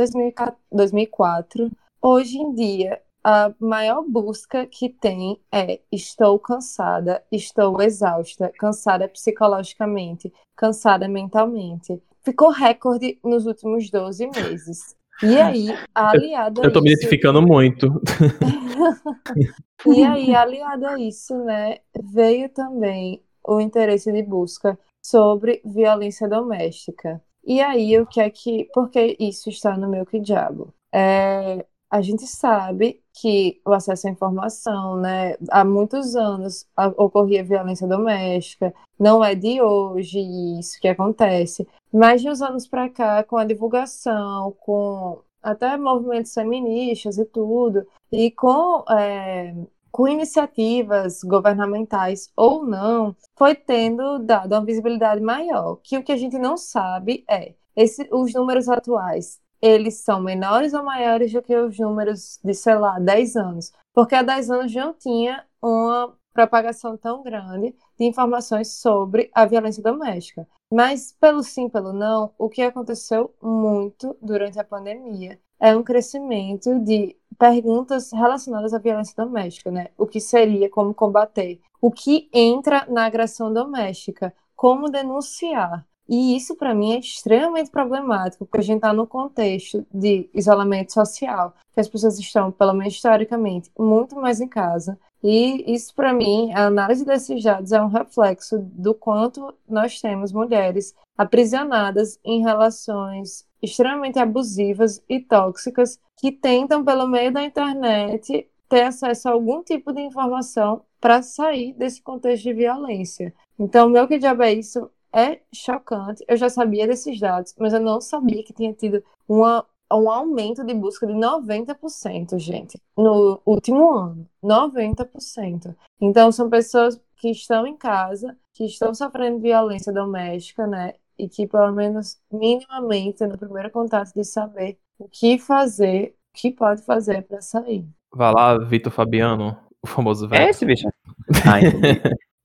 2004. Hoje em dia, a maior busca que tem é estou cansada, estou exausta, cansada psicologicamente, cansada mentalmente. Ficou recorde nos últimos 12 meses. E aí, aliado Eu tô me identificando muito. e aí, aliado a isso, né, veio também o interesse de busca sobre violência doméstica. E aí, o que é que. Porque isso está no meu que diabo? É, a gente sabe que o acesso à informação, né, há muitos anos ocorria violência doméstica, não é de hoje isso que acontece, mas de uns anos para cá, com a divulgação, com até movimentos feministas e tudo, e com, é, com iniciativas governamentais ou não, foi tendo dado uma visibilidade maior, que o que a gente não sabe é esse, os números atuais eles são menores ou maiores do que os números de, sei lá, 10 anos. Porque há 10 anos não tinha uma propagação tão grande de informações sobre a violência doméstica. Mas, pelo sim, pelo não, o que aconteceu muito durante a pandemia é um crescimento de perguntas relacionadas à violência doméstica, né? O que seria, como combater, o que entra na agressão doméstica, como denunciar, e isso, para mim, é extremamente problemático, porque a gente está no contexto de isolamento social, que as pessoas estão, pelo menos historicamente, muito mais em casa. E isso, para mim, a análise desses dados é um reflexo do quanto nós temos mulheres aprisionadas em relações extremamente abusivas e tóxicas que tentam, pelo meio da internet, ter acesso a algum tipo de informação para sair desse contexto de violência. Então, meu que diabo é isso? É chocante. Eu já sabia desses dados, mas eu não sabia que tinha tido uma, um aumento de busca de 90%, gente, no último ano. 90%. Então, são pessoas que estão em casa, que estão sofrendo violência doméstica, né? E que, pelo menos, minimamente, no primeiro contato, de saber o que fazer, o que pode fazer para sair. Vai lá, Vitor Fabiano, o famoso É velho. esse, bicho? Ah,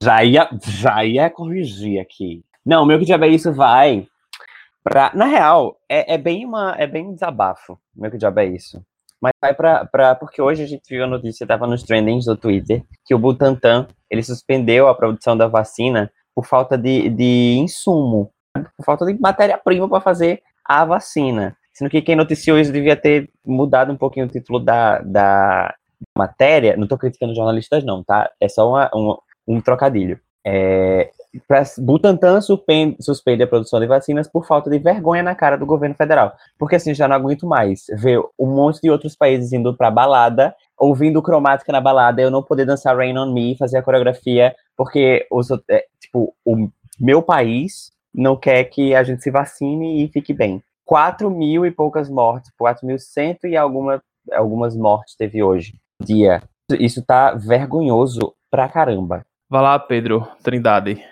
já, ia, já ia corrigir aqui. Não, meu que diabo é isso vai pra. Na real, é, é bem uma. É bem um desabafo. Meu que diabo é isso. Mas vai pra, pra. Porque hoje a gente viu a notícia, tava nos trendings do Twitter, que o Butantan ele suspendeu a produção da vacina por falta de, de insumo, por falta de matéria-prima para fazer a vacina. Sendo que quem noticiou isso devia ter mudado um pouquinho o título da, da matéria. Não estou criticando jornalistas, não, tá? É só uma, um, um trocadilho. É, Butantan suspende, suspende a produção de vacinas por falta de vergonha na cara do governo federal. Porque assim, já não aguento mais ver um monte de outros países indo pra balada, ouvindo cromática na balada, eu não poder dançar Rain on Me, fazer a coreografia, porque os, é, tipo, o meu país não quer que a gente se vacine e fique bem. 4 mil e poucas mortes, 4.100 e alguma, algumas mortes teve hoje. Dia. Isso tá vergonhoso pra caramba. Vai lá, Pedro Trindade.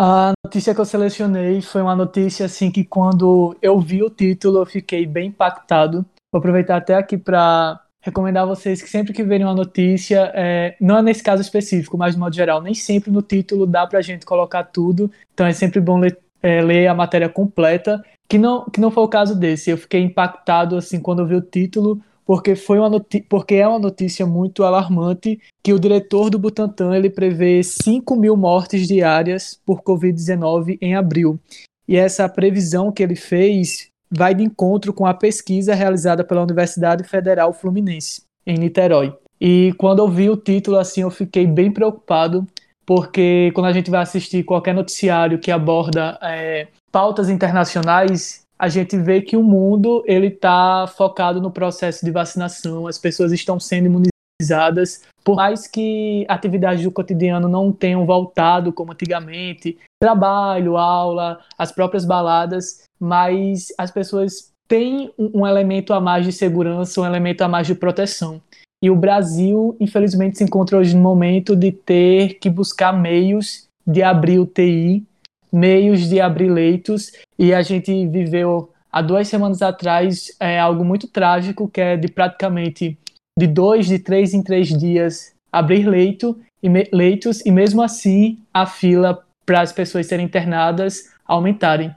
A notícia que eu selecionei foi uma notícia assim que quando eu vi o título eu fiquei bem impactado. Vou aproveitar até aqui para recomendar a vocês que sempre que verem uma notícia, é, não é nesse caso específico, mas de modo geral, nem sempre no título dá pra gente colocar tudo. Então é sempre bom ler, é, ler a matéria completa, que não, que não foi o caso desse. Eu fiquei impactado assim quando eu vi o título, porque foi uma porque é uma notícia muito alarmante que o diretor do Butantan ele prevê 5 mil mortes diárias por Covid-19 em abril. E essa previsão que ele fez vai de encontro com a pesquisa realizada pela Universidade Federal Fluminense, em Niterói. E quando eu vi o título, assim, eu fiquei bem preocupado, porque quando a gente vai assistir qualquer noticiário que aborda é, pautas internacionais, a gente vê que o mundo ele está focado no processo de vacinação, as pessoas estão sendo imunizadas, por mais que atividades do cotidiano não tenham voltado como antigamente, trabalho, aula, as próprias baladas, mas as pessoas têm um elemento a mais de segurança, um elemento a mais de proteção. E o Brasil, infelizmente, se encontra hoje no momento de ter que buscar meios de abrir UTI, meios de abrir leitos, e a gente viveu há duas semanas atrás é, algo muito trágico, que é de praticamente de dois, de três em três dias abrir leito, e me- leitos, e mesmo assim a fila para as pessoas serem internadas aumentarem.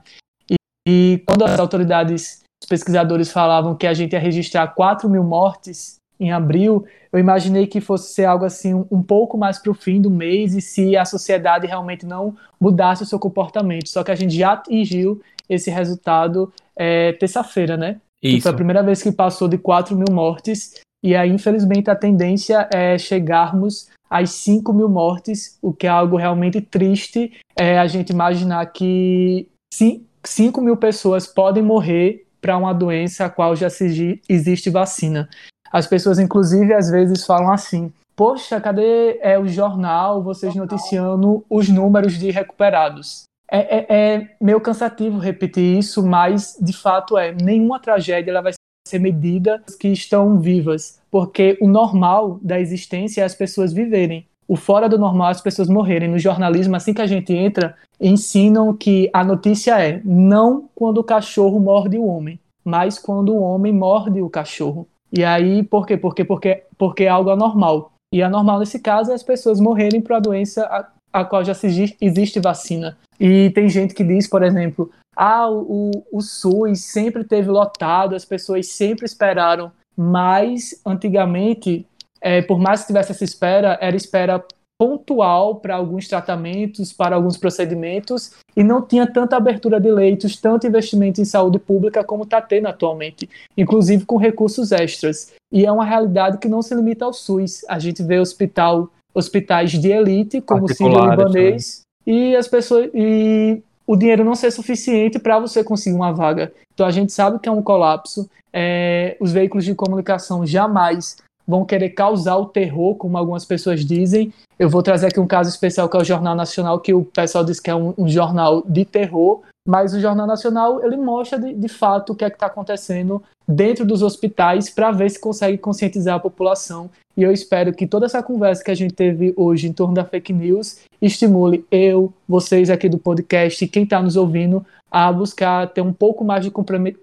E, e quando as autoridades, os pesquisadores falavam que a gente ia registrar 4 mil mortes em abril, eu imaginei que fosse ser algo assim um, um pouco mais para o fim do mês e se a sociedade realmente não mudasse o seu comportamento. Só que a gente já atingiu esse resultado é, terça-feira, né? Que Isso. foi a primeira vez que passou de 4 mil mortes. E aí, infelizmente, a tendência é chegarmos às 5 mil mortes, o que é algo realmente triste. É a gente imaginar que cin- 5 mil pessoas podem morrer para uma doença a qual já se- existe vacina. As pessoas, inclusive, às vezes falam assim: Poxa, cadê é, o jornal, vocês noticiando os números de recuperados? É, é- é meio cansativo repetir isso, mas de fato é. Nenhuma tragédia ela vai ser medida que estão vivas, porque o normal da existência é as pessoas viverem. O fora do normal é as pessoas morrerem. No jornalismo, assim que a gente entra, ensinam que a notícia é não quando o cachorro morde o homem, mas quando o homem morde o cachorro. E aí, por quê? Porque, porque, porque é algo anormal. E anormal nesse caso é as pessoas morrerem por a doença a, a qual já se exi- existe vacina. E tem gente que diz, por exemplo, ah, o, o, o SUS sempre teve lotado, as pessoas sempre esperaram. Mas, antigamente, é, por mais que tivesse essa espera, era espera pontual para alguns tratamentos, para alguns procedimentos, e não tinha tanta abertura de leitos, tanto investimento em saúde pública como está tendo atualmente, inclusive com recursos extras. E é uma realidade que não se limita ao SUS. A gente vê hospital, hospitais de elite, como o Sírio Libanês, e as pessoas e o dinheiro não ser suficiente para você conseguir uma vaga. Então a gente sabe que é um colapso. É, os veículos de comunicação jamais vão querer causar o terror, como algumas pessoas dizem. Eu vou trazer aqui um caso especial que é o Jornal Nacional, que o pessoal diz que é um, um jornal de terror, mas o Jornal Nacional ele mostra de, de fato o que é que está acontecendo dentro dos hospitais para ver se consegue conscientizar a população. E eu espero que toda essa conversa que a gente teve hoje em torno da fake news estimule eu, vocês aqui do podcast e quem está nos ouvindo a buscar ter um pouco mais de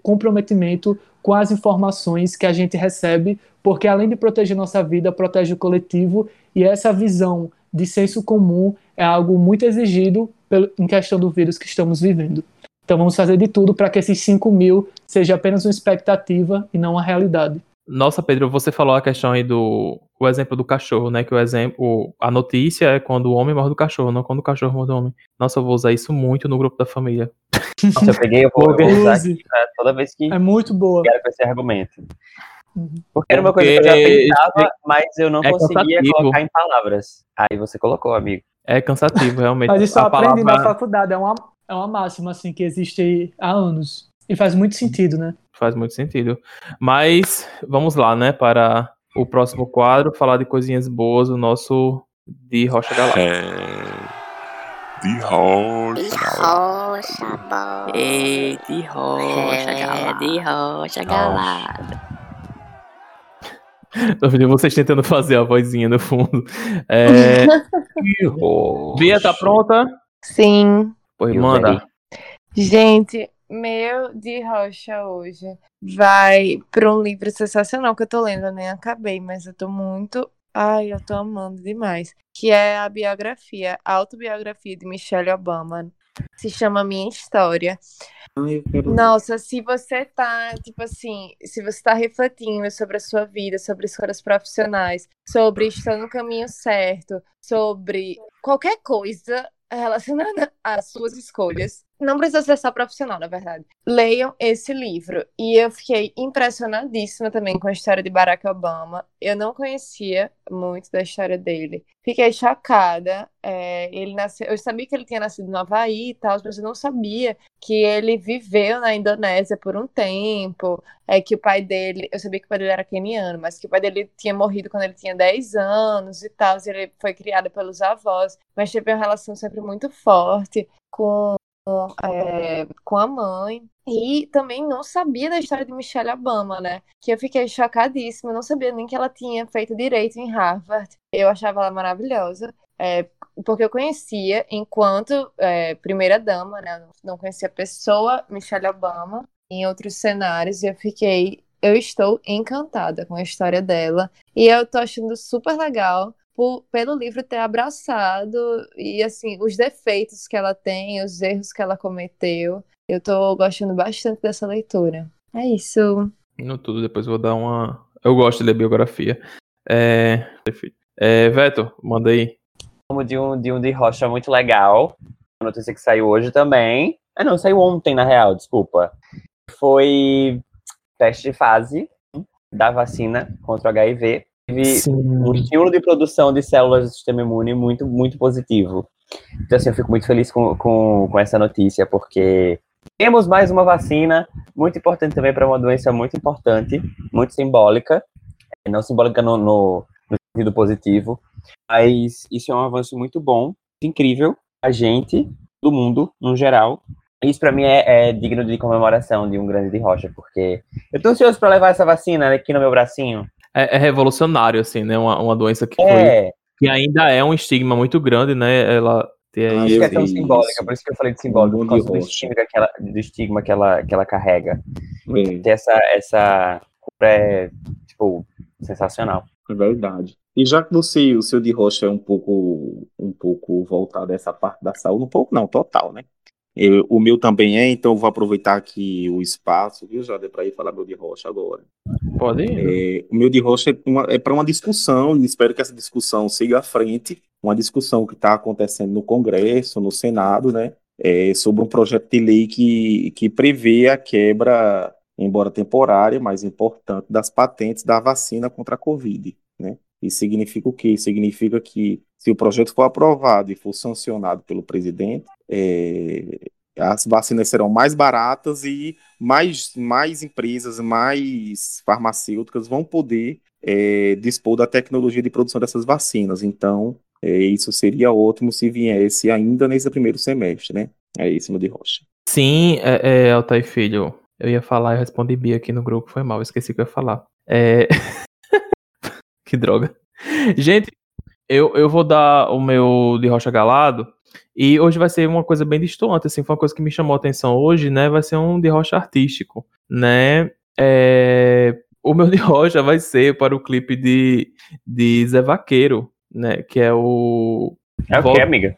comprometimento com as informações que a gente recebe, porque além de proteger nossa vida, protege o coletivo e essa visão de senso comum é algo muito exigido em questão do vírus que estamos vivendo. Então vamos fazer de tudo para que esses 5 mil seja apenas uma expectativa e não uma realidade. Nossa, Pedro, você falou a questão aí do o exemplo do cachorro, né? Que o exemplo, a notícia é quando o homem morre do cachorro, não quando o cachorro morre do homem. Nossa, eu vou usar isso muito no grupo da família. Nossa, eu peguei, eu vou, eu vou usar aqui, né, toda vez que é muito boa. quero com esse argumento. Porque era uma coisa que eu já pensava, mas eu não é conseguia cansativo. colocar em palavras. Aí você colocou, amigo. É cansativo, realmente. Mas isso eu aprendi palavra... na faculdade, é uma, é uma máxima, assim, que existe há anos. E faz muito sentido, né? Faz muito sentido. Mas vamos lá, né, para o próximo quadro, falar de coisinhas boas, o nosso de Rocha Galáctica. É... De Rocha. De Rocha, bom. É, de Rocha, é, De Rocha, galada. Vocês tentando fazer a vozinha no fundo. É... Bia, tá pronta? Sim. Pois manda. Gente, meu de rocha hoje vai para um livro sensacional que eu tô lendo, eu nem acabei, mas eu tô muito. Ai, eu tô amando demais. Que é a biografia, a autobiografia de Michelle Obama. Se chama Minha História. Nossa, se você tá, tipo assim, se você tá refletindo sobre a sua vida, sobre escolhas profissionais, sobre estar no caminho certo, sobre qualquer coisa relacionada às suas escolhas, não precisa ser só profissional, na verdade. Leiam esse livro. E eu fiquei impressionadíssima também com a história de Barack Obama. Eu não conhecia muito da história dele. Fiquei chocada. É, ele nasceu, eu sabia que ele tinha nascido no Havaí e tal, mas eu não sabia que ele viveu na Indonésia por um tempo. É que o pai dele, eu sabia que o pai dele era keniano, mas que o pai dele tinha morrido quando ele tinha 10 anos e tal. E ele foi criado pelos avós, mas teve uma relação sempre muito forte com é, com a mãe. E também não sabia da história de Michelle Obama, né? Que eu fiquei chocadíssima. Eu não sabia nem que ela tinha feito direito em Harvard. Eu achava ela maravilhosa. É, porque eu conhecia enquanto é, primeira-dama, né? Não conhecia a pessoa Michelle Obama em outros cenários. E eu fiquei. Eu estou encantada com a história dela. E eu tô achando super legal por, pelo livro ter abraçado e assim os defeitos que ela tem, os erros que ela cometeu. Eu tô gostando bastante dessa leitura. É isso. No tudo, depois vou dar uma. Eu gosto de ler biografia. É. É, Veto, manda aí. De um, de um de Rocha muito legal. Uma notícia que saiu hoje também. Ah, não, saiu ontem, na real, desculpa. Foi teste de fase da vacina contra o HIV teve um estímulo de produção de células do sistema imune muito, muito positivo. Então, assim, eu fico muito feliz com, com, com essa notícia, porque temos mais uma vacina, muito importante também para uma doença muito importante, muito simbólica, não simbólica no, no, no sentido positivo, mas isso é um avanço muito bom, incrível, a gente, do mundo, no geral, isso para mim é, é, digno de comemoração de um grande de rocha, porque eu tô ansioso para levar essa vacina aqui no meu bracinho é, é revolucionário, assim, né? Uma, uma doença que é. foi. Que ainda é um estigma muito grande, né? Ela ter aí. Acho que é tão simbólica, por isso que eu falei de simbólica, por causa do estigma, que ela, do estigma que ela, que ela carrega. É. Ter essa, essa é, tipo, sensacional. É verdade. E já que você, o seu de rocha é um pouco, um pouco voltado a essa parte da saúde, um pouco não, total, né? Eu, o meu também é, então eu vou aproveitar aqui o espaço, viu, já deu para ir falar meu de rocha agora. Pode ir. É, o meu de rocha é, é para uma discussão, e espero que essa discussão siga à frente, uma discussão que está acontecendo no Congresso, no Senado, né, é, sobre um projeto de lei que, que prevê a quebra, embora temporária, mas importante, das patentes da vacina contra a Covid, né. Isso significa o quê? Significa que se o projeto for aprovado e for sancionado pelo presidente, é, as vacinas serão mais baratas e mais, mais empresas, mais farmacêuticas vão poder é, dispor da tecnologia de produção dessas vacinas. Então, é, isso seria ótimo se viesse ainda nesse primeiro semestre, né? É isso, de Rocha. Sim, é, é Altair Filho. Eu ia falar, eu respondi Bia aqui no grupo, foi mal, esqueci que eu ia falar. É... que droga. Gente, eu, eu vou dar o meu de Rocha Galado, e hoje vai ser uma coisa bem distoante, assim, foi uma coisa que me chamou a atenção hoje, né? Vai ser um de rocha artístico, né? É... O meu de rocha vai ser para o clipe de, de Zé Vaqueiro, né? Que é o. É o que, amiga?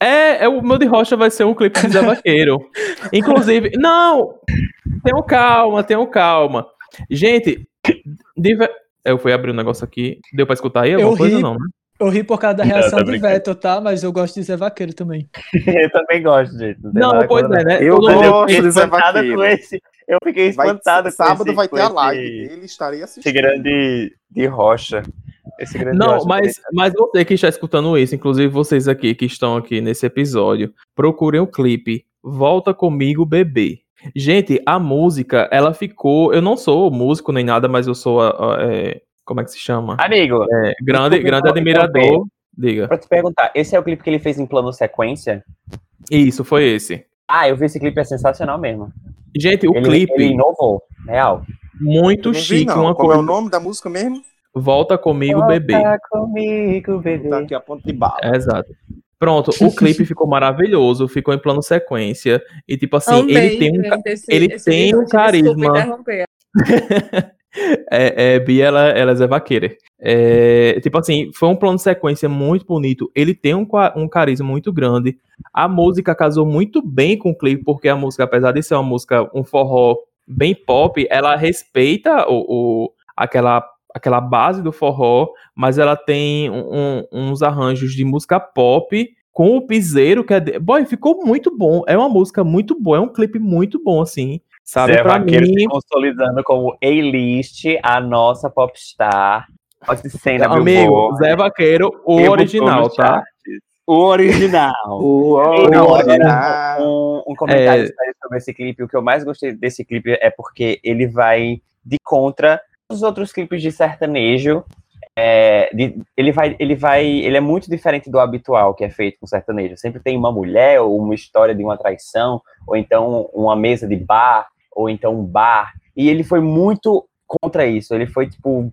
É, é, o meu de rocha vai ser um clipe de Zé Vaqueiro. Inclusive, não! Tenham calma, tenham calma. Gente, de... eu fui abrir um negócio aqui. Deu pra escutar aí alguma eu coisa, ri, não, né? Eu ri por causa da reação do Veto, tá? Mas eu gosto de Zé Vaqueiro também. eu também gosto, gente. Não, não pois é, né? Eu, eu gosto de Zé Vaqueiro. Com esse, eu fiquei espantado vai, com Sábado esse, vai ter a live esse, dele, estarei assistindo. Esse grande de rocha. Esse grande não, rocha mas, mas você que está escutando isso, inclusive vocês aqui que estão aqui nesse episódio, procurem o clipe Volta Comigo Bebê. Gente, a música, ela ficou. Eu não sou músico nem nada, mas eu sou. É, como é que se chama? Amigo. É, grande, grande admirador. Diga. Pra te perguntar, esse é o clipe que ele fez em plano sequência? Isso, foi esse. Ah, eu vi esse clipe, é sensacional mesmo. Gente, o ele, clipe. Ele inovou, real. Muito chique. Vi, uma Qual coisa... é o nome da música mesmo? Volta comigo, Volta bebê. Volta comigo, bebê. Tá aqui a ponto de bala. Exato. Pronto, o clipe ficou maravilhoso, ficou em plano sequência. E tipo assim, Amei, ele tem um, esse, ele esse tem um carisma. é, é, Bia, ela, ela é Zé Vaqueira. É, tipo assim, foi um plano sequência muito bonito. Ele tem um, um carisma muito grande. A música casou muito bem com o clipe, porque a música, apesar de ser uma música, um forró bem pop, ela respeita o, o aquela, aquela base do forró, mas ela tem um, uns arranjos de música pop com o piseiro, que é. De... Boy, ficou muito bom. É uma música muito boa, é um clipe muito bom, assim. Sabe, Zé Vaqueiro mim... se consolidando como A-list, a nossa popstar. Pode ser na Amigo, Zé Vaqueiro, o original, tá? O original. o original. Um, um comentário É. sobre esse clipe. O que eu mais gostei desse clipe é porque ele vai de contra os outros clipes de sertanejo. É, de- ele vai, ele vai, ele é muito diferente do habitual que é feito com sertanejo. Sempre tem uma mulher ou uma história de uma traição, ou então uma mesa de bar, ou então um bar. E ele foi muito contra isso. Ele foi tipo,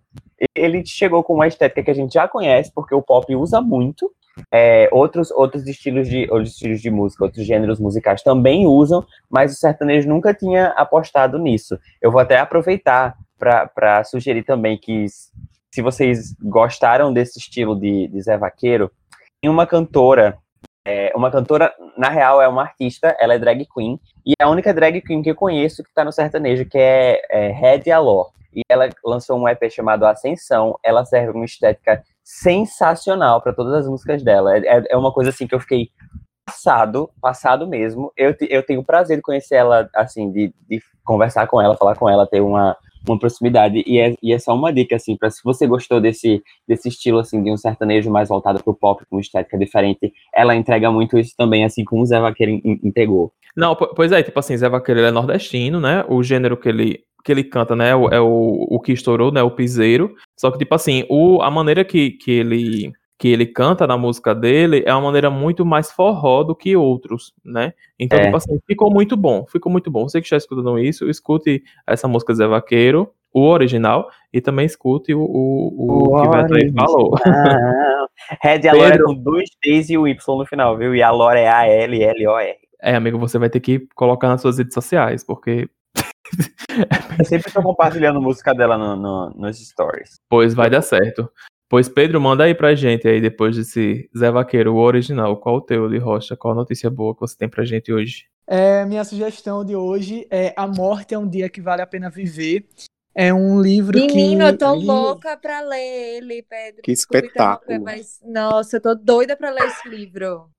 ele chegou com uma estética que a gente já conhece, porque o pop usa muito. É, outros, outros estilos de outros estilos de música, outros gêneros musicais também usam, mas o sertanejo nunca tinha apostado nisso. Eu vou até aproveitar para sugerir também que se vocês gostaram desse estilo de, de Zé Vaqueiro, tem uma cantora, é, uma cantora, na real, é uma artista, ela é drag queen, e é a única drag queen que eu conheço que tá no sertanejo, que é, é Red Alor. E ela lançou um EP chamado Ascensão, ela serve uma estética sensacional para todas as músicas dela. É, é- é uma coisa assim que eu fiquei passado, passado mesmo. Eu, eu tenho o prazer de conhecer ela, assim, de, de conversar com ela, falar com ela, ter uma, uma proximidade. E é, e é só uma dica, assim, para se você gostou desse, desse estilo, assim, de um sertanejo mais voltado pro pop, com estética diferente, ela entrega muito isso também, assim como o Zé Vaqueiro en- entregou. Não, po- pois é, tipo assim, Zé Vaqueiro é nordestino, né? O gênero que ele, que ele canta, né? É o, é o, o que estourou, né? O piseiro. Só que, tipo assim, o, a maneira que, que, ele, que ele canta na música dele é uma maneira muito mais forró do que outros, né? Então, É. tipo assim, ficou muito bom. Ficou muito bom. Você que está escutando isso, escute essa música Zé Vaqueiro, o original, e também escute o, o, o, que o aí falou. Red Alor é Pedro. com dois T's e o Y no final, viu? E Alor é A-L-L-O-R. É, amigo, você vai ter que colocar nas suas redes sociais, porque Eu sempre estou compartilhando música dela no, no- nos stories. Pois vai dar certo. Pois, Pedro, manda aí pra gente aí, depois desse Zé Vaqueiro, o original. Qual o teu de Rocha? Qual a notícia boa que você tem pra gente hoje? É, minha sugestão de hoje é A Morte é um Dia que Vale a Pena Viver. É um livro que... Menino, eu tô louca pra ler ele, Pedro. Que Desculpa espetáculo. Mas, nossa, eu tô doida pra ler esse livro.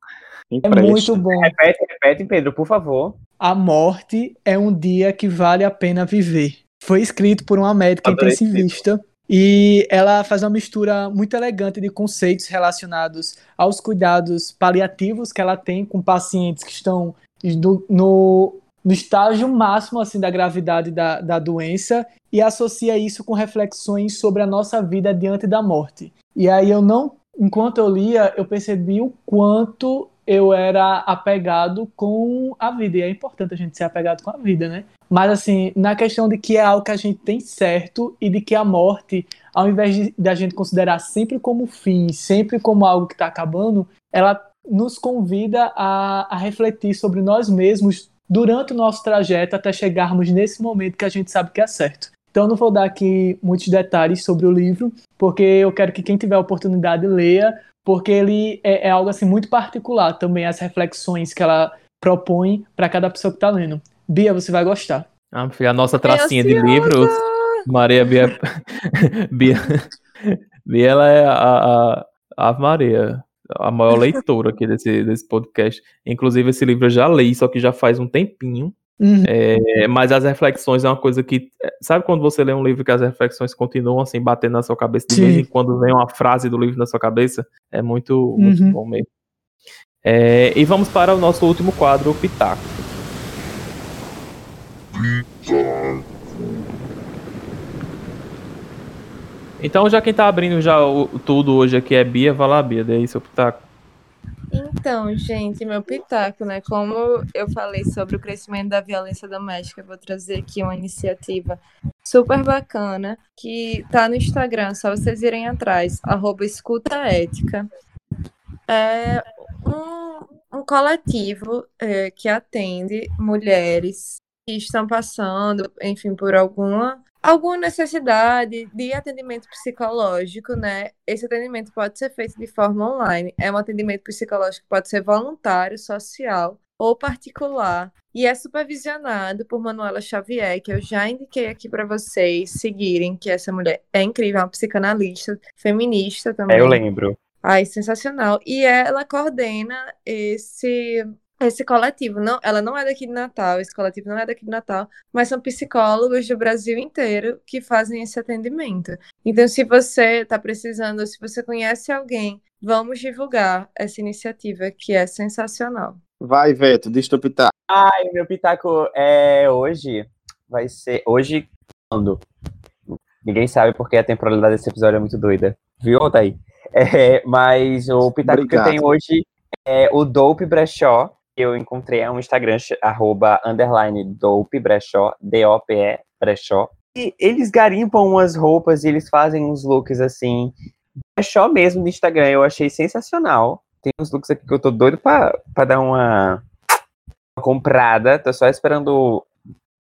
É muito bom. Repete, repete, Pedro, por favor. A Morte é um Dia que Vale a Pena Viver. Foi escrito por uma médica Adorei intensivista e ela faz uma mistura muito elegante de conceitos relacionados aos cuidados paliativos que ela tem com pacientes que estão no, no no estágio máximo assim da gravidade da, da doença e associa isso com reflexões sobre a nossa vida diante da morte. E aí eu não, enquanto eu lia, eu percebi o quanto eu era apegado com a vida. E é importante a gente ser apegado com a vida, né? Mas assim, na questão de que é algo que a gente tem certo e de que a morte, ao invés de, de a gente considerar sempre como fim, sempre como algo que está acabando, ela nos convida a, a refletir sobre nós mesmos durante o nosso trajeto até chegarmos nesse momento que a gente sabe que é certo. Então, não vou dar aqui muitos detalhes sobre o livro, porque eu quero que quem tiver a oportunidade leia, porque ele é, é algo assim muito particular também, as reflexões que ela propõe para cada pessoa que está lendo. Bia, você vai gostar. Ah, a nossa tracinha de livros. Maria Bia. Bia. Bia, ela é a, a, a Maria a maior leitora aqui desse, desse podcast. Inclusive, esse livro eu já li, só que já faz um tempinho. Uhum. É, mas as reflexões é uma coisa que. É, sabe quando você lê um livro que as reflexões continuam assim, batendo na sua cabeça de Sim. vez em quando vem uma frase do livro na sua cabeça? É muito, muito uhum. bom mesmo. É, e vamos para o nosso último quadro, o Pitaco. Então, já quem tá abrindo já o, tudo hoje aqui é Bia, vai lá, Bia, daí seu pitaco. Então, gente, meu pitaco, né? Como eu falei sobre o crescimento da violência doméstica, eu vou trazer aqui uma iniciativa super bacana que tá no Instagram, só vocês irem atrás, arroba. É um, um coletivo é, que atende mulheres que estão passando, enfim, por alguma alguma necessidade de atendimento psicológico, né? Esse atendimento pode ser feito de forma online. É um atendimento psicológico que pode ser voluntário, social ou particular e é supervisionado por Manuela Xavier, que eu já indiquei aqui para vocês seguirem, que essa mulher é incrível, é uma psicanalista, feminista também. É, eu lembro. Ai, sensacional. E ela coordena esse esse coletivo. Não, ela não é daqui de Natal, esse coletivo não é daqui de Natal, mas são psicólogos do Brasil inteiro que fazem esse atendimento. Então, se você está precisando, se você conhece alguém, vamos divulgar essa iniciativa que é sensacional. Vai, Veto, diz teu pitaco. Ai, meu pitaco é hoje. Vai ser. Hoje, quando? Ninguém sabe porque a temporalidade desse episódio é muito doida. Viu, Thaí? É, mas o pitaco Obrigado. que eu tenho hoje é o Dope Brechó, eu encontrei um Instagram, arroba, underline, dope brechó, D-O-P-E, brechó. E eles garimpam umas roupas e eles fazem uns looks assim, brechó mesmo no Instagram, eu achei sensacional. Tem uns looks aqui que eu tô doido pra, pra dar uma, uma comprada, tô só esperando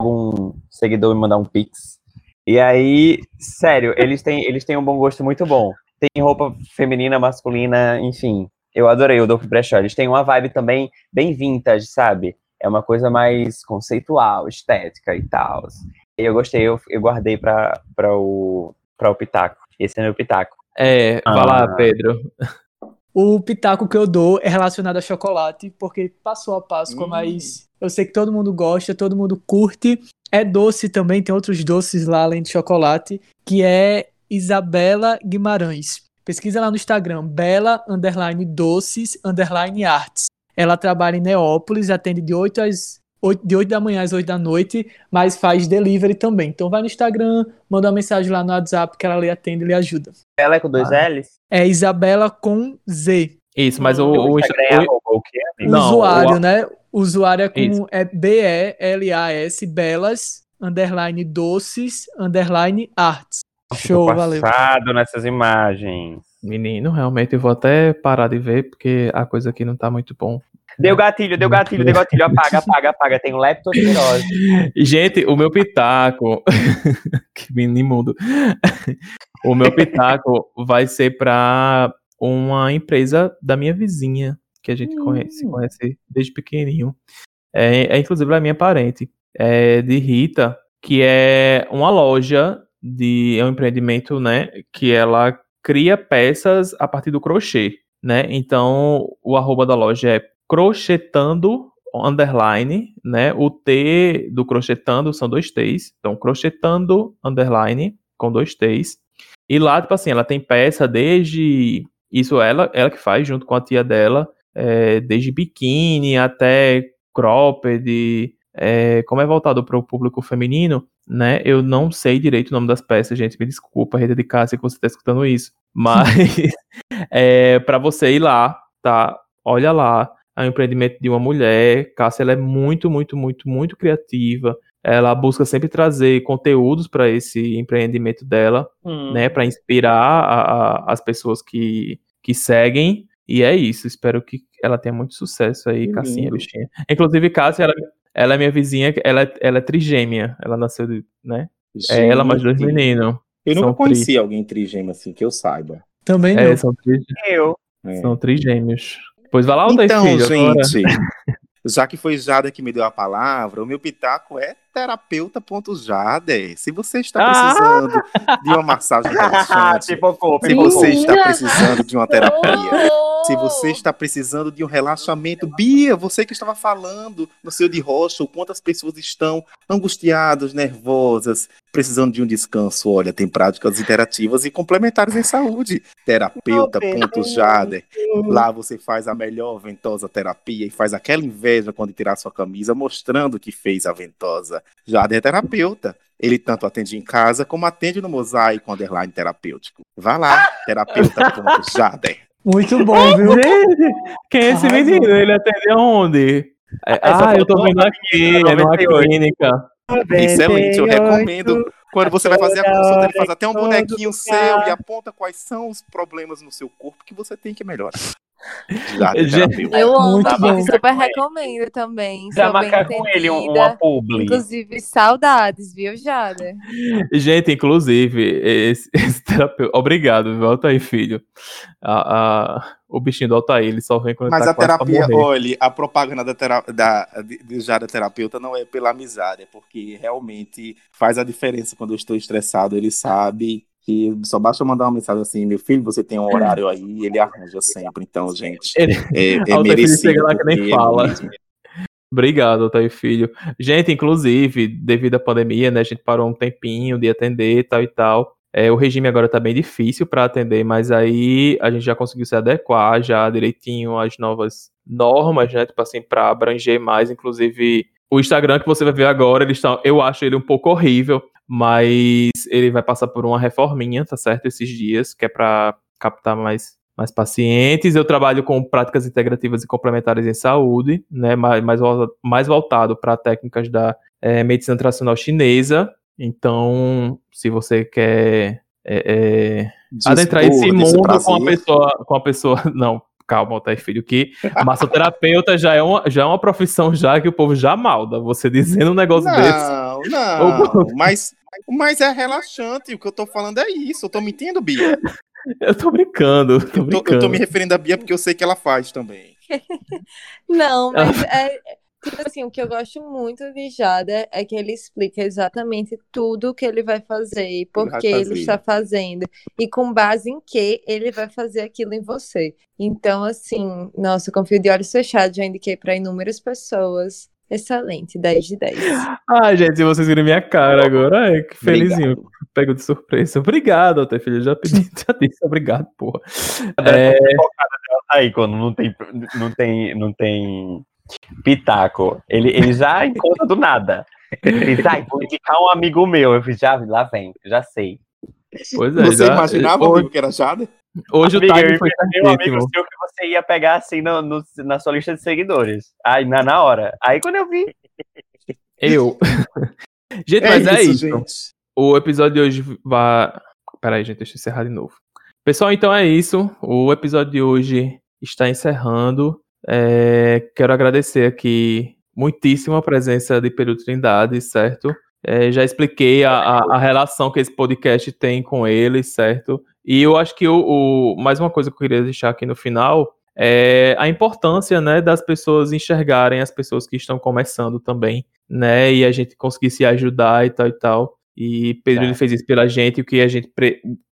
algum seguidor me mandar um pix. E aí, sério, eles têm, eles têm um bom gosto muito bom. Tem roupa feminina, masculina, enfim. Eu adorei o Dolph Brechó. Eles têm uma vibe também bem vintage, sabe? É uma coisa mais conceitual, estética e tal. E eu gostei, eu, eu guardei para o, pra o Pitaco. Esse é meu Pitaco. É, ah. vai lá, Pedro. O pitaco que eu dou é relacionado a chocolate, porque passou a Páscoa, hum. mas eu sei que todo mundo gosta, todo mundo curte. É doce também, tem outros doces lá além de chocolate, que é Isabela Guimarães. Pesquisa lá no Instagram, bela, underline, doces, underline, artes. Ela trabalha em Neópolis, atende de 8 às 8, de 8 da manhã às 8 da noite, mas faz delivery também. Então vai no Instagram, manda uma mensagem lá no WhatsApp que ela lhe atende e lhe ajuda. Ela é com dois ah. L's? É Isabela com Z. Isso, mas o, o, o, Instagram o, o, é, o usuário, né? O usuário é com é B-E-L-A-S, belas, underline doces, underline artes. Show, valeu. passado nessas imagens. Menino, realmente eu vou até parar de ver, porque a coisa aqui não tá muito bom. Deu gatilho, deu gatilho, deu gatilho. Apaga, apaga, apaga. Tem leptospirose. Gente, o meu pitaco. que menino imundo. o meu pitaco vai ser para uma empresa da minha vizinha, que a gente hum. conhece, conhece desde pequenininho. É, é inclusive a minha parente, é de Rita, que é uma loja de é um empreendimento, né, que ela cria peças a partir do crochê, né? Então, o arroba da loja é crochetando underline, né? O T do crochetando são dois T's. Então, crochetando underline com dois T's. E lá, tipo assim, ela tem peça desde isso ela ela que faz junto com a tia dela, é, desde biquíni até cropped, é, como é voltado para o público feminino, né? Eu não sei direito o nome das peças, gente. Me desculpa, rede de Cássia, que você está escutando isso. Mas é, para você ir lá, tá? Olha lá. É um empreendimento de uma mulher. Cássia ela é muito, muito, muito, muito criativa. Ela busca sempre trazer conteúdos para esse empreendimento dela, Hum. né? Para inspirar a- a- as pessoas que, que seguem. E é isso. Espero que ela tenha muito sucesso aí, Que Cassinha, lindo. bichinha. Inclusive, Cássia, ela, ela é minha vizinha. Ela, é- ela é trigêmea. Ela nasceu, de- né? É ela mais dois Gente, meninos. Eu nunca São tri. conheci alguém trigêmeo assim, que eu saiba. Também não. É, são, tri- Eu. É. são trigêmeos. Pois vai lá, Altair Então, Filho, agora. gente, já que foi Jada que me deu a palavra, o meu pitaco é terapeuta.jade. Se você está Ah! precisando de uma massagem relaxante, Pipocou, se você está precisando de uma terapia, se você está precisando de um relaxamento, Bia, você que estava falando no seu de rocha, o quantas pessoas estão angustiadas, nervosas, precisando de um descanso. Olha, tem práticas interativas e complementares em saúde. Terapeuta.jader. Lá você faz a melhor ventosa terapia e faz aquela inveja quando tirar sua camisa, mostrando que fez a ventosa. Jader é terapeuta. Ele tanto atende em casa como atende no mosaico underline terapêutico. Vá lá, terapeuta.jader. Muito bom, viu? Gente, quem é esse Arrasou. menino? Ele atende aonde? É, Ah, só ah, eu tô vendo uma aqui, é numa 98. clínica. Excelente, eu recomendo. Quando você vai fazer a consulta, ele faz até um bonequinho seu e aponta quais são os problemas no seu corpo que você tem que melhorar. Gente. Eu amo, Muito bom. super recomendo também. Já Sou bem marcar com ele um- uma publi. Inclusive, saudades, viu, Jada? Gente, inclusive, esse, esse terapeuta. Obrigado, viu, Altair, filho. A, a- o bichinho do Altair, ele só vem quando Mas tá a terapia, olha, a propaganda da, tera- da, de Jada terapeuta não é pela amizade, é porque realmente faz a diferença quando eu estou estressado. Ele sabe que só basta mandar uma mensagem assim: meu filho, você tem um horário aí, ele arranja sempre. Então, gente, Ele- é, é Altair, merecido. chega lá que nem é fala. mesmo. Obrigado, Altair Filho. Gente, inclusive, devido à pandemia, né, a gente parou um tempinho de atender tal e tal. É, o regime agora tá bem difícil para atender, mas aí a gente já conseguiu se adequar já direitinho às novas normas, né, tipo assim, para abranger mais, inclusive o Instagram que você vai ver agora, ele está, eu acho ele um pouco horrível, mas ele vai passar por uma reforminha, tá certo, esses dias, que é para captar mais mais pacientes. Eu trabalho com práticas integrativas e complementares em saúde, né, mais, mais, vol- mais voltado para técnicas da eh, medicina tradicional chinesa. Então, se você quer é, é, adentrar esse mundo com a pessoa, com a pessoa, não, calma, Altair Filho, que massoterapeuta já é uma, já é uma profissão já que o povo já malda. Você dizendo um negócio desse. Não, não, mas, mas é relaxante. O que eu tô falando é isso. Eu tô mentindo, Bia. Eu tô brincando, tô Eu tô, brincando. eu tô me referindo a Bia porque eu sei que ela faz também. Não, mas é. Tipo assim, o que eu gosto muito de Jada é que ele explica exatamente tudo o que ele vai fazer e por que ele está fazendo e com base em que ele vai fazer aquilo em você. Então, assim, nossa, eu confio de olhos fechados, já indiquei para inúmeras pessoas. Excelente, 10 de 10. Ai, gente, se vocês viram minha cara agora, ai, que felizinho. Obrigado. Pego de surpresa. Obrigado, Altair Filho. Eu já pedi, já disse obrigado, porra. É... Aí, quando não tem, não tem, não tem pitaco, ele, ele já encontra do nada. Ele diz, ai, vou indicar um amigo meu. Eu fiz, já, lá vem, já sei. Pois é, Você já, imaginava, hoje, amigo, que era Jada? hoje o Amiga, time eu foi imaginei um amigo certíssimo. seu que você ia pegar assim no, no- na sua lista de seguidores. Aí, na, na hora. Aí, quando eu vi, Eu. gente, mas é isso. gente. O episódio de hoje vai. Peraí, gente, deixa eu encerrar de novo. Pessoal, então é isso. O episódio de hoje está encerrando. É, Quero agradecer aqui muitíssimo a presença de Pedro Trindade, certo? É, já expliquei a, a, a relação que esse podcast tem com ele, certo? E eu acho que o, o- mais uma coisa que eu queria deixar aqui no final é a importância, né, das pessoas enxergarem as pessoas que estão começando também, né, e a gente conseguir se ajudar e tal e tal. E Pedro ele fez isso pela gente, o que a gente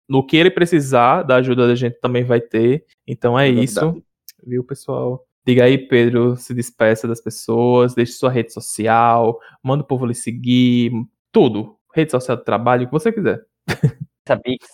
no que ele precisar da ajuda da gente também vai ter. Então é, É isso, viu, pessoal? Diga aí, Pedro, se despeça das pessoas, deixe sua rede social, manda o povo lhe seguir, tudo. Rede social do trabalho, o que você quiser.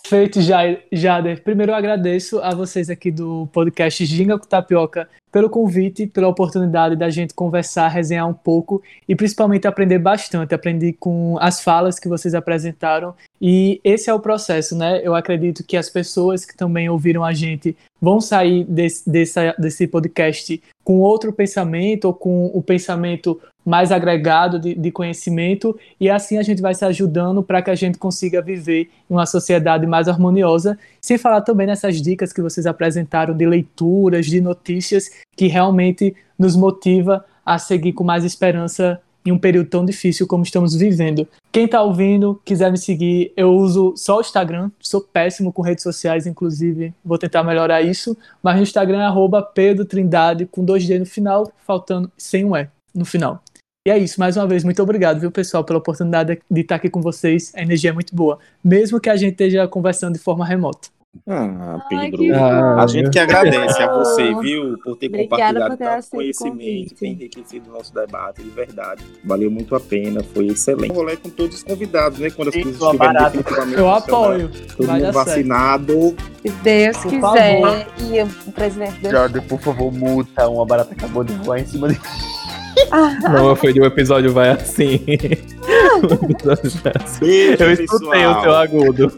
Feito, Ja- Jader. Primeiro eu agradeço a vocês aqui do podcast Ginga com Tapioca pelo convite, pela oportunidade da gente conversar, resenhar um pouco e principalmente aprender bastante. Aprendi com as falas que vocês apresentaram e esse é o processo, né? Eu acredito que as pessoas que também ouviram a gente vão sair desse, desse, desse podcast com outro pensamento ou com o pensamento mais agregado de, de conhecimento e assim a gente vai se ajudando para que a gente consiga viver uma sociedade mais harmoniosa, sem falar também nessas dicas que vocês apresentaram de leituras, de notícias que realmente nos motiva a seguir com mais esperança em um período tão difícil como estamos vivendo. Quem está ouvindo, quiser me seguir, eu uso só o Instagram, sou péssimo com redes sociais, inclusive vou tentar melhorar isso, mas no Instagram é arroba Pedro Trindade, com dois D no final, faltando sem um E no final. E é isso, mais uma vez, muito obrigado, viu, pessoal, pela oportunidade de estar aqui com vocês. A energia é muito boa, mesmo que a gente esteja conversando de forma remota. Ah, Pedro. Ah, a gente que agradece a você, viu, por ter Obrigada compartilhado por ter tanto conhecimento, tem enriquecido o nosso debate, de verdade. Valeu muito a pena, foi excelente. Eu rolê com todos os convidados, né? Quando as coisas estiverem definitivamente Eu apoio. Todo Vai mundo vacinado. Se Deus Por quiser favor. e o presidente Jordan, por favor, multa. Uma barata acabou de voar em cima de. Não, foi de um episódio vai assim. O episódio vai assim. Beijo, Eu escutei o seu agudo.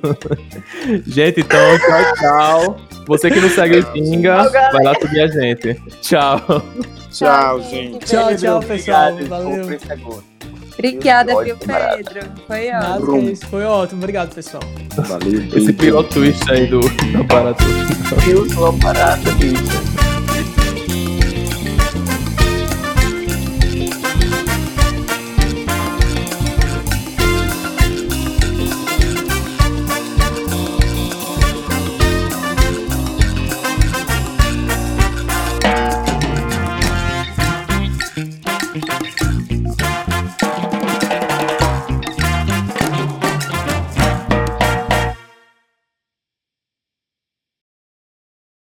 Gente, então, tchau, tchau. Você que não segue o Ginga, vai lá seguir a gente. Tchau. Tchau, gente. Tchau, tchau, pessoal. Obrigado, Valeu. agosto. Obrigada, viu. Pedro? Foi ótimo. é. Foi ótimo. Obrigado, pessoal. Valeu, Esse piloto twist aí do, do aparato. Eu sou uma barata, bicho.